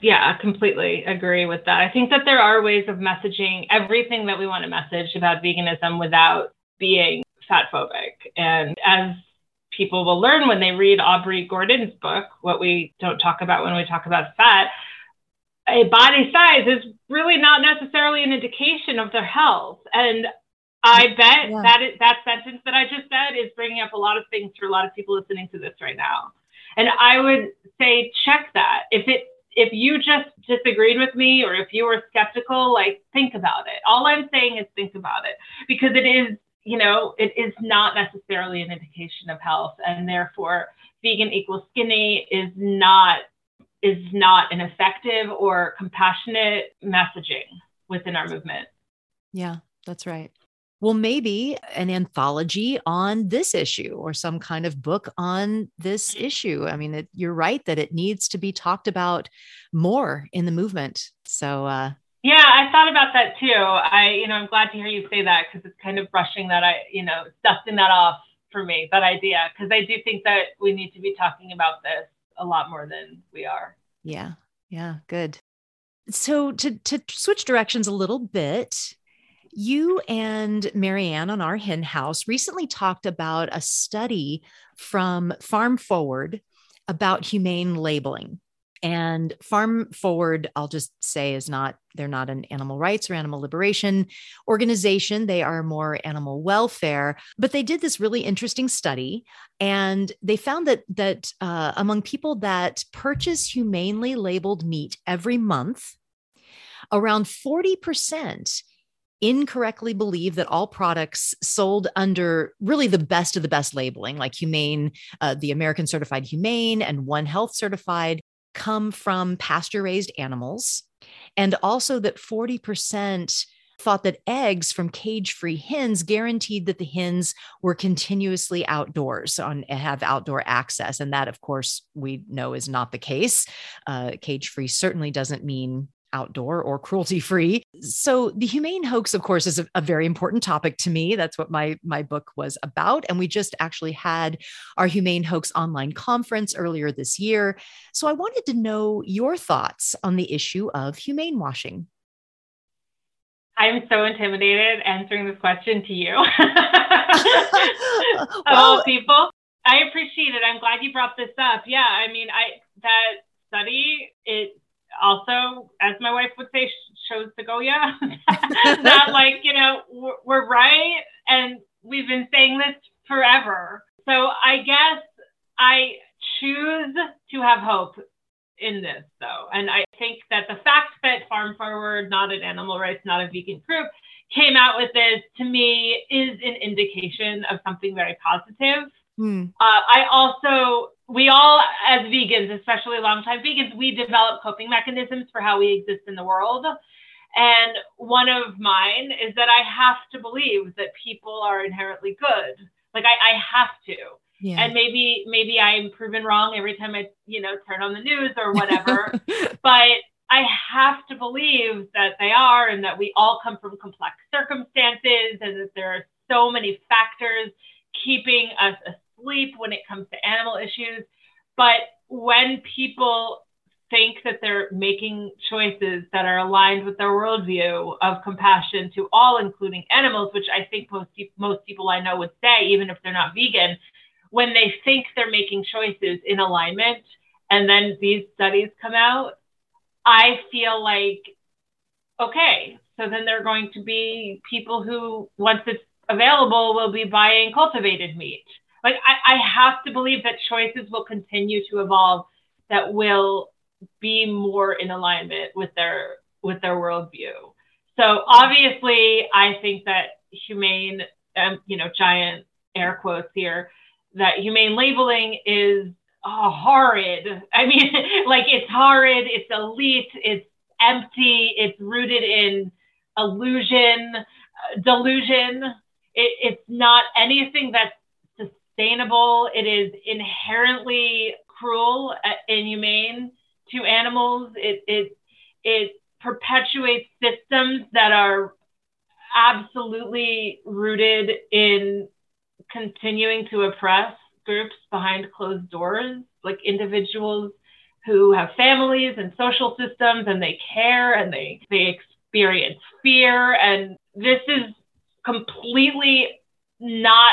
Yeah, I completely agree with that. I think that there are ways of messaging everything that we want to message about veganism without being fat phobic. And as people will learn when they read Aubrey Gordon's book, what we don't talk about when we talk about fat, a body size is really not necessarily an indication of their health. And I mm, bet yeah. that is, that sentence that I just said is bringing up a lot of things for a lot of people listening to this right now. And I would say check that. If it if you just disagreed with me or if you were skeptical, like think about it. All I'm saying is think about it because it is you know, it is not necessarily an indication of health, and therefore, vegan equals skinny is not is not an effective or compassionate messaging within our movement. Yeah, that's right. Well, maybe an anthology on this issue or some kind of book on this issue. I mean, it, you're right that it needs to be talked about more in the movement. So, uh, yeah, I thought about that too. I, you know, I'm glad to hear you say that because it's kind of brushing that I, you know, dusting that off for me, that idea. Because I do think that we need to be talking about this a lot more than we are. Yeah. Yeah. Good. So to to switch directions a little bit, you and Mariann on our hen house recently talked about a study from Farm Forward about humane labeling. And Farm Forward, I'll just say, is not, they're not an animal rights or animal liberation organization. They are more animal welfare. But they did this really interesting study and they found that, that uh, among people that purchase humanely labeled meat every month, around 40% incorrectly believe that all products sold under really the best of the best labeling, like humane, uh, the American Certified Humane and One Health Certified, come from pasture raised animals, and also that 40% thought that eggs from cage free hens guaranteed that the hens were continuously outdoors on have outdoor access and that of course we know is not the case. Uh, cage free certainly doesn't mean outdoor or cruelty free. So the humane hoax, of course, is a, a, very important topic to me. That's what my my book was about. And we just actually had our humane hoax online conference earlier this year. So I wanted to know your thoughts on the issue of humane washing. I'm so intimidated answering this question to you. of all people. I appreciate it. I'm glad you brought this up. Yeah, I mean, I that study it also, as my wife would say, shows the Goya. that like, you know, we're, we're right. And we've been saying this forever. So I guess I choose to have hope in this though. And I think that the fact that Farm Forward, not an animal rights, not a vegan group, came out with this to me is an indication of something very positive. Mm. Uh, I also we all, as vegans, especially longtime vegans, we develop coping mechanisms for how we exist in the world. And one of mine is that I have to believe that people are inherently good. Like I, I have to. Yeah. And maybe maybe I'm proven wrong every time I, you know, turn on the news or whatever. but I have to believe that they are and that we all come from complex circumstances and that there are so many factors keeping us sleep, when it comes to animal issues. But when people think that they're making choices that are aligned with their worldview of compassion to all, including animals, which I think most, most people I know would say, even if they're not vegan, when they think they're making choices in alignment, and then these studies come out, I feel like, okay, so then there are going to be people who, once it's available, will be buying cultivated meat like I, I have to believe that choices will continue to evolve that will be more in alignment with their with their worldview. So obviously, I think that humane, um, you know, giant air quotes here, that humane labeling is oh, horrid. I mean, like it's horrid, it's elite, it's empty, it's rooted in illusion, uh, delusion. It, it's not anything that's sustainable. It is inherently cruel, uh, inhumane to animals. It, it, it perpetuates systems that are absolutely rooted in continuing to oppress groups behind closed doors, like individuals who have families and social systems and they care and they, they experience fear. And this is completely not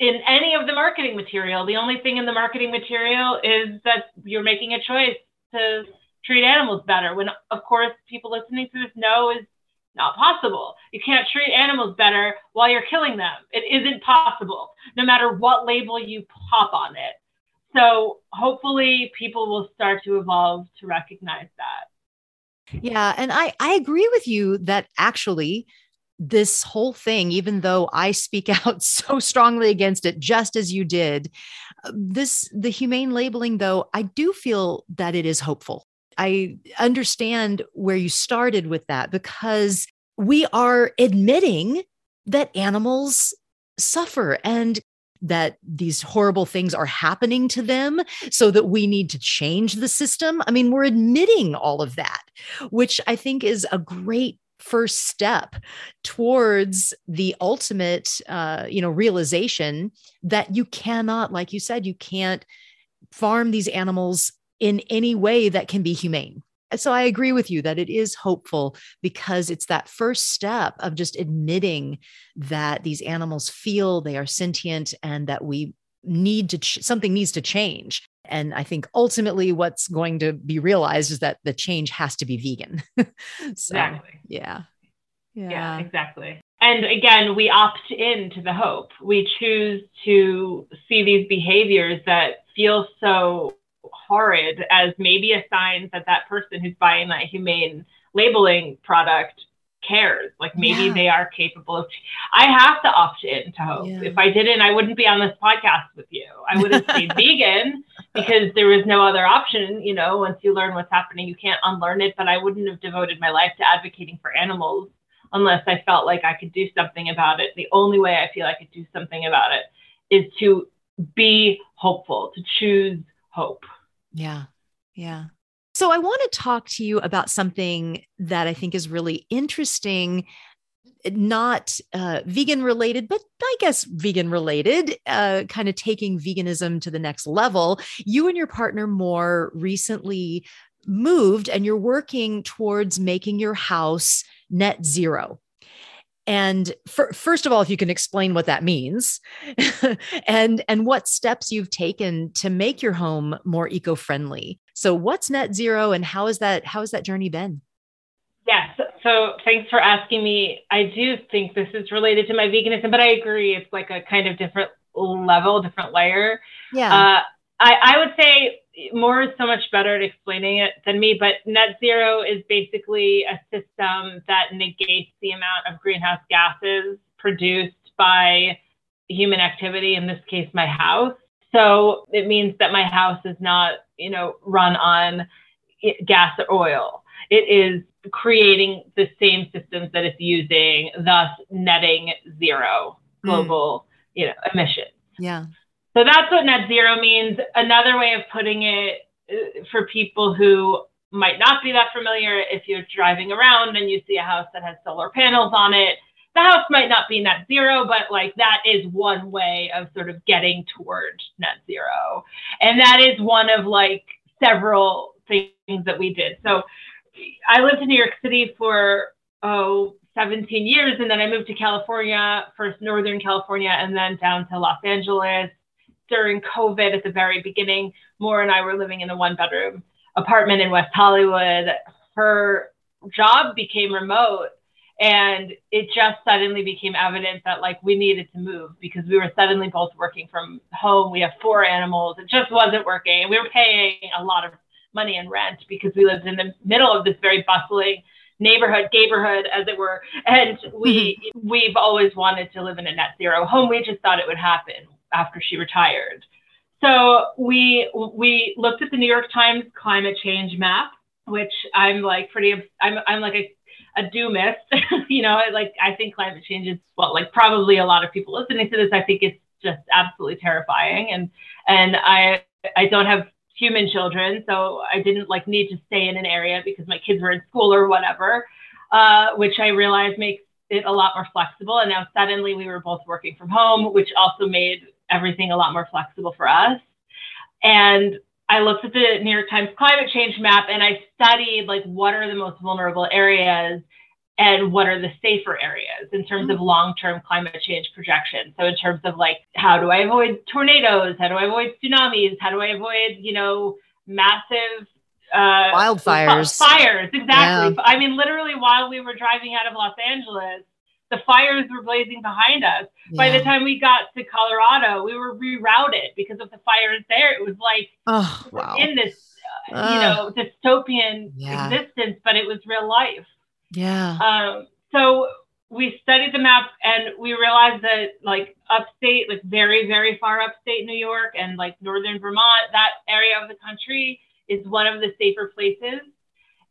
in any of the marketing material. The only thing in the marketing material is that you're making a choice to treat animals better. When, of course, people listening to this know is not possible. You can't treat animals better while you're killing them. It isn't possible, no matter what label you pop on it. So hopefully people will start to evolve to recognize that. Yeah. And I, I agree with you that actually this whole thing, even though I speak out so strongly against it, just as you did, uh, this, the humane labeling, though, I do feel that it is hopeful. I understand where you started with that because we are admitting that animals suffer and that these horrible things are happening to them so that we need to change the system. I mean, we're admitting all of that, which I think is a great first step towards the ultimate uh, you know realization that you cannot like you said you can't farm these animals in any way that can be humane so I agree with you that it is hopeful because it's that first step of just admitting that these animals feel they are sentient and that we need to ch- something needs to change. And I think ultimately what's going to be realized is that the change has to be vegan. so, exactly. Yeah. yeah. Yeah, exactly. And again, we opt into the hope. We choose to see these behaviors that feel so horrid as maybe a sign that that person who's buying that humane labeling product cares. Like maybe yeah. they are capable of. I have to opt in to hope. Yeah. If I didn't, I wouldn't be on this podcast with you. I would have stayed vegan because there was no other option. You know, once you learn what's happening, you can't unlearn it. But I wouldn't have devoted my life to advocating for animals unless I felt like I could do something about it. The only way I feel I could do something about it is to be hopeful, to choose hope. Yeah. Yeah. So I want to talk to you about something that I think is really interesting, not uh, vegan related, but I guess vegan related, uh, kind of taking veganism to the next level. You and your partner more recently moved and you're working towards making your house net zero. And for, first of all, if you can explain what that means and, and what steps you've taken to make your home more eco-friendly. So what's net zero and how is that, how has that journey been? Yes. So thanks for asking me. I do think this is related to my veganism, but I agree. It's like a kind of different level, different layer. Yeah. Uh, I, I would say Maura is so much better at explaining it than me, but net zero is basically a system that negates the amount of greenhouse gases produced by human activity, in this case, my house. So it means that my house is not, you know, run on gas or oil. It is creating the same systems that it's using, thus netting zero hmm. global, mm. you know, emissions. Yeah. So that's what net zero means. Another way of putting it uh, for people who might not be that familiar, if you're driving around and you see a house that has solar panels on it, the house might not be net zero, but like that is one way of sort of getting towards net zero. And that is one of like several things that we did. So I lived in New York City for, oh, 17 years. And then I moved to California, first Northern California, and then down to Los Angeles during COVID at the very beginning, Maura and I were living in a one bedroom apartment in West Hollywood. Her job became remote and it just suddenly became evident that like we needed to move because we were suddenly both working from home. We have four animals. It just wasn't working. And we were paying a lot of money and rent because we lived in the middle of this very bustling neighborhood, neighborhood, as it were. And we mm-hmm. we've always wanted to live in a net zero home. We just thought it would happen after she retired. So we we looked at the New York Times climate change map, which I'm like pretty I'm I'm like a a doomist. you know, like I think climate change is well, like probably a lot of people listening to this. I think it's just absolutely terrifying, and and I I don't have human children, so I didn't like need to stay in an area because my kids were in school or whatever, uh, which I realized makes it a lot more flexible. And now suddenly we were both working from home, which also made everything a lot more flexible for us. And I looked at the New York Times climate change map and I studied like what are the most vulnerable areas and what are the safer areas in terms mm-hmm. of long-term climate change projections. So in terms of like how do I avoid tornadoes? How do I avoid tsunamis? How do I avoid, you know, massive uh, wildfires? Fires, exactly. Yeah. I mean, literally while we were driving out of Los Angeles, the fires were blazing behind us. Yeah. By the time we got to Colorado, we were rerouted because of the fires there. It was like oh, wow. in this, uh, you know, dystopian yeah. existence, but it was real life. Yeah. Um, so we studied the map and we realized that like upstate, like very, very far upstate New York and like northern Vermont, that area of the country is one of the safer places.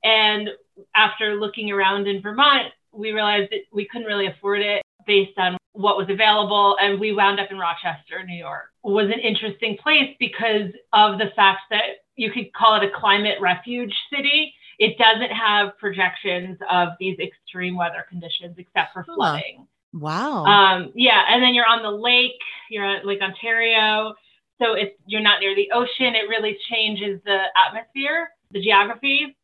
And after looking around in Vermont, we realized that we couldn't really afford it based on what was available. And we wound up in Rochester, New York. It was an interesting place because of the fact that you could call it a climate refuge city. It doesn't have projections of these extreme weather conditions except for flooding. Wow. Um, yeah, and then you're on the lake. You're at Lake Ontario, so it's you're not near the ocean. It really changes the atmosphere, the geography.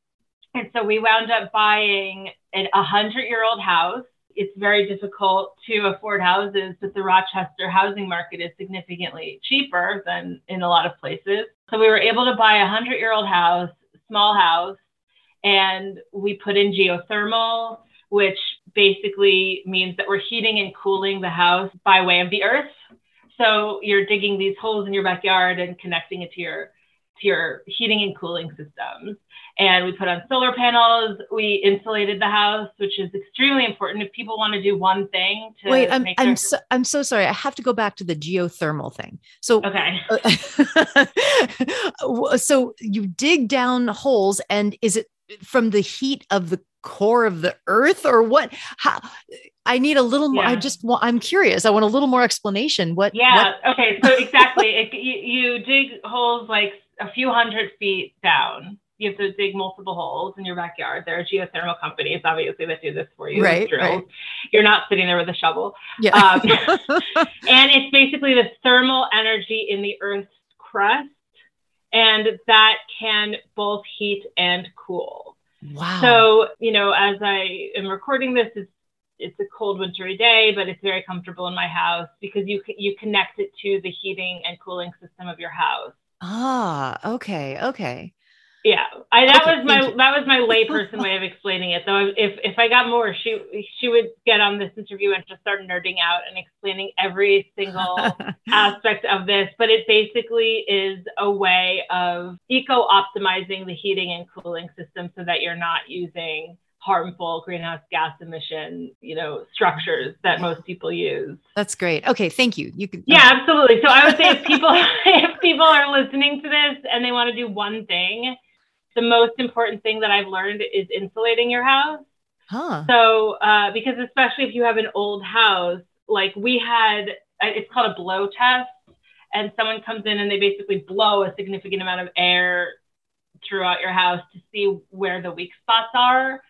And so we wound up buying an 100 year old house. It's very difficult to afford houses, but the Rochester housing market is significantly cheaper than in a lot of places. So we were able to buy a 100 year old house, small house, and we put in geothermal, which basically means that we're heating and cooling the house by way of the earth. So you're digging these holes in your backyard and connecting it to your to your heating and cooling systems and we put on solar panels. We insulated the house, which is extremely important if people want to do one thing. To Wait, I'm I'm their- so, I'm so sorry. I have to go back to the geothermal thing. So okay, so you dig down holes, and is it from the heat of the core of the earth, or what? How? I need a little more. Yeah. I just want, I'm curious. I want a little more explanation. What? Yeah. What? Okay. So exactly, it, you, you dig holes like a few hundred feet down you have to dig multiple holes in your backyard. There are geothermal companies, obviously, that do this for you. Right, right. You're not sitting there with a shovel. Yeah. Um, and it's basically the thermal energy in the Earth's crust, and that can both heat and cool. Wow. So, you know, as I am recording this, it's it's a cold wintry day, but it's very comfortable in my house because you you connect it to the heating and cooling system of your house. Ah, okay, okay. Yeah, I, that okay, was my that was my layperson way of explaining it. Though if if I got Maura, she she would get on this interview and just start nerding out and explaining every single aspect of this. But it basically is a way of eco optimizing the heating and cooling system so that you're not using harmful greenhouse gas emission, you know, structures that most people use. That's great. Okay, thank you. You can Yeah, absolutely. So I would say if people if people are listening to this and they want to do one thing, the most important thing that I've learned is insulating your house. Huh. So, uh, because especially if you have an old house, like we had, it's called a blow test, and someone comes in and they basically blow a significant amount of air throughout your house to see where the weak spots are.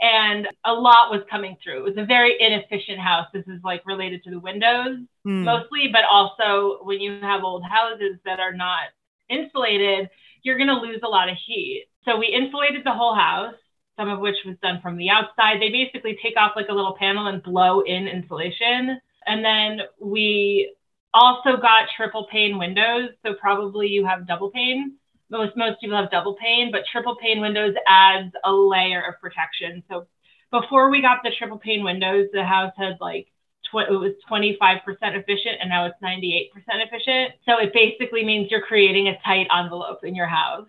And a lot was coming through. It was a very inefficient house. This is like related to the windows mm. mostly, but also when you have old houses that are not insulated, you're going to lose a lot of heat. So we insulated the whole house, some of which was done from the outside. They basically take off like a little panel and blow in insulation. And then we also got triple pane windows. So probably you have double pane. Most most people have double pane, but triple pane windows adds a layer of protection. So before we got the triple pane windows, the house had like tw- it was 25% efficient and now it's 98% efficient. So it basically means you're creating a tight envelope in your house.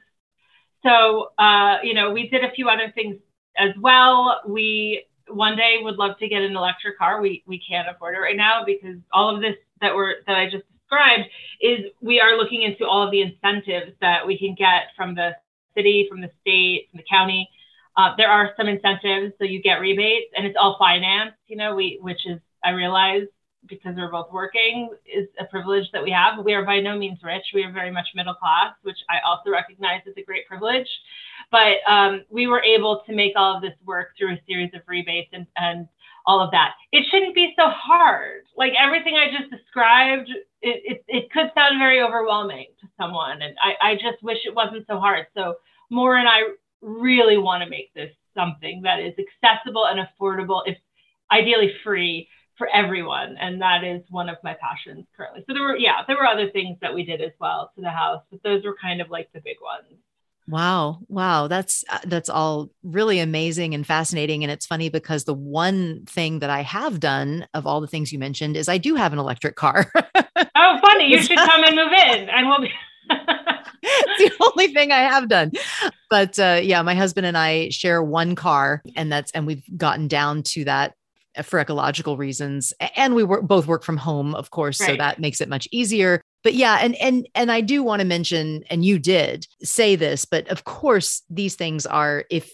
So, uh, you know, we did a few other things as well. We one day would love to get an electric car. We we can't afford it right now because all of this that we're that I just described is we are looking into all of the incentives that we can get from the city, from the state, from the county. Uh, there are some incentives, so you get rebates, and it's all financed. You know, we which is I realize because we're both working is a privilege that we have. We are by no means rich. We are very much middle class, which I also recognize is a great privilege. But um, we were able to make all of this work through a series of rebates and, and all of that. It shouldn't be so hard. Like everything I just described, it, it, it could sound very overwhelming to someone. And I, I just wish it wasn't so hard. So Maura and I really want to make this something that is accessible and affordable, if ideally free for everyone. And that is one of my passions currently. So there were, yeah, there were other things that we did as well to the house, but those were kind of like the big ones. Wow. Wow. That's uh, that's all really amazing and fascinating and it's funny because the one thing that I have done of all the things you mentioned is I do have an electric car. oh, funny. You should come and move in and we'll be it's the only thing I have done. But uh, yeah, my husband and I share one car and that's and we've gotten down to that for ecological reasons and we work both work from home of course right. so that makes it much easier but yeah and and and i do want to mention and you did say this but of course these things are if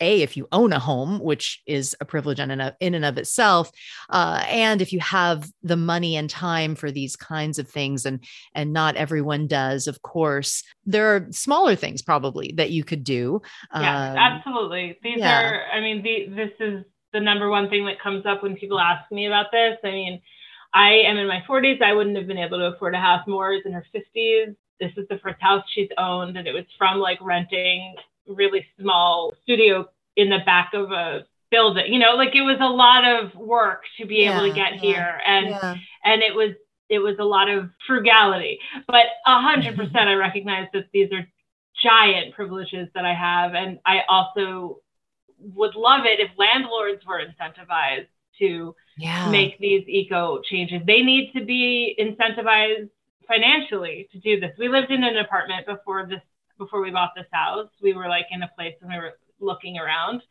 a if you own a home which is a privilege in and of, in and of itself uh, and if you have the money and time for these kinds of things and and not everyone does of course there are smaller things probably that you could do yeah um, absolutely these yeah. are i mean the, this is the number one thing that comes up when people ask me about this. I mean, I am in my 40s. I wouldn't have been able to afford a house. Maura's in her 50s. This is the first house she's owned, and it was from like renting really small studio in the back of a building. You know, like it was a lot of work to be yeah, able to get yeah, here, and yeah. and it was it was a lot of frugality. But a hundred percent, I recognize that these are giant privileges that I have, and I also would love it if landlords were incentivized to yeah. make these eco changes. They need to be incentivized financially to do this. We lived in an apartment before this before we bought this house. We were like in a place and we were looking around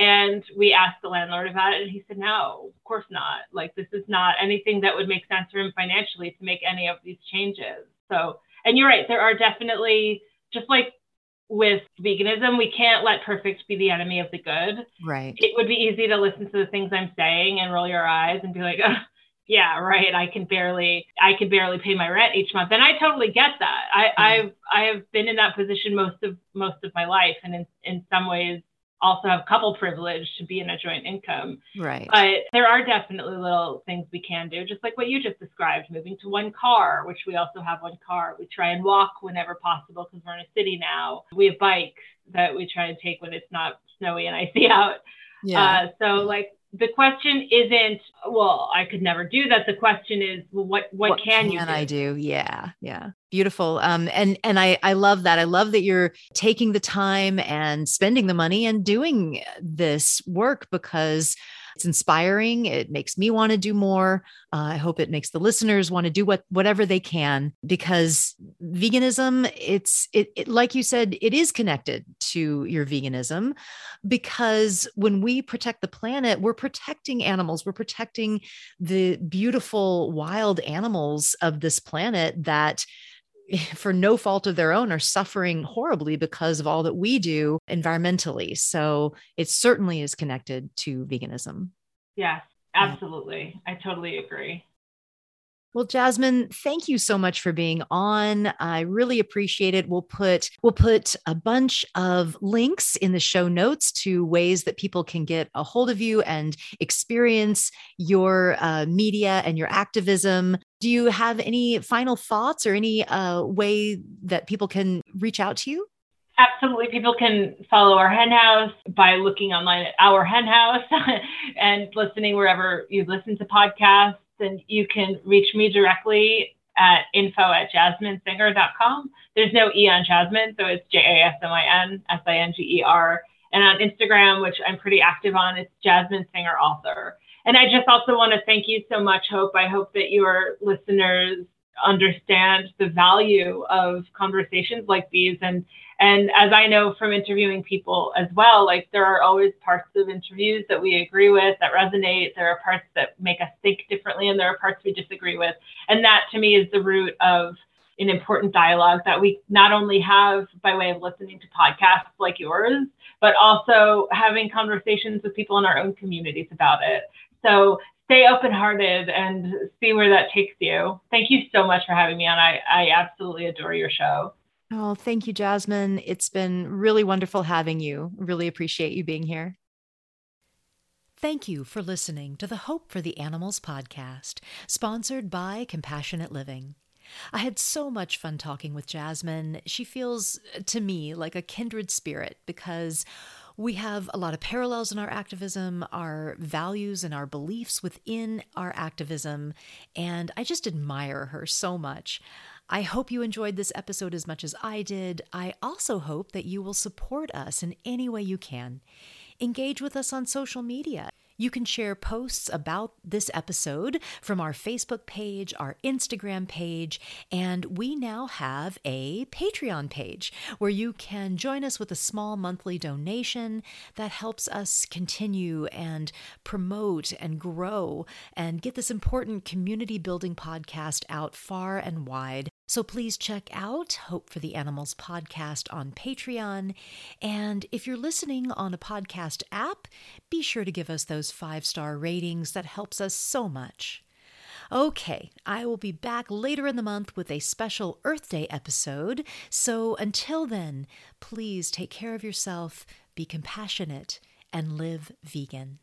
and we asked the landlord about it and he said no of course not like this is not anything that would make sense for him financially to make any of these changes so and you're right there are definitely just like with veganism, we can't let perfect be the enemy of the good. Right. It would be easy to listen to the things I'm saying and roll your eyes and be like, oh, yeah, right. I can barely, I can barely pay my rent each month, and I totally get that. I. I've, I have been in that position most of most of my life, and in in some ways, also have couple privilege to be in a joint income. Right. But there are definitely little things we can do, just like what you just described, moving to one car, which we also have one car. We try and walk whenever possible because we're in a city now. We have bikes that we try and take when it's not snowy and icy out. Yeah. Uh, so like the question isn't well i could never do that. The question is well, what what, what can, can, you do? i do? Yeah yeah. Beautiful. Um and and i i love that. I love that you're taking the time and spending the money and doing this work because it's inspiring. It makes me want to do more. Uh, I hope it makes the listeners want to do what whatever they can because veganism, it's it, it like you said, it is connected to your veganism because when we protect the planet, we're protecting animals. We're protecting the beautiful wild animals of this planet that for no fault of their own are suffering horribly because of all that we do environmentally. So it certainly is connected to veganism. Yes, absolutely. Yeah. I totally agree. Well, Jasmin, thank you so much for being on. I really appreciate it. We'll put we'll put a bunch of links in the show notes to ways that people can get a hold of you and experience your uh, media and your activism. Do you have any final thoughts or any uh, way that people can reach out to you? Absolutely. People can follow our hen house by looking online at our hen house and listening wherever you listen to podcasts and you can reach me directly at info at jasminsinger.com. There's no E on Jasmin, so it's J A S M I N S I N G E R. And on Instagram, which I'm pretty active on, it's Jasmin Singer Author. And I just also want to thank you so much, Hope. I hope that your listeners understand the value of conversations like these and And as I know from interviewing people as well, like there are always parts of interviews that we agree with that resonate. There are parts that make us think differently, and there are parts we disagree with. And that to me is the root of an important dialogue that we not only have by way of listening to podcasts like yours, but also having conversations with people in our own communities about it. So stay open hearted and see where that takes you. Thank you so much for having me on. I, I absolutely adore your show. Oh, thank you, Jasmin. It's been really wonderful having you. Really appreciate you being here. Thank you for listening to the Hope for the Animals podcast, sponsored by Compassionate Living. I had so much fun talking with Jasmin. She feels to me like a kindred spirit because we have a lot of parallels in our activism, our values and our beliefs within our activism, and I just admire her so much. I hope you enjoyed this episode as much as I did. I also hope that you will support us in any way you can. Engage with us on social media. You can share posts about this episode from our Facebook page, our Instagram page, and we now have a Patreon page where you can join us with a small monthly donation that helps us continue and promote and grow and get this important community building podcast out far and wide. So please check out Hope for the Animals podcast on Patreon. And if you're listening on a podcast app, be sure to give us those five star ratings. That helps us so much. Okay, I will be back later in the month with a special Earth Day episode. So until then, please take care of yourself, be compassionate, and live vegan.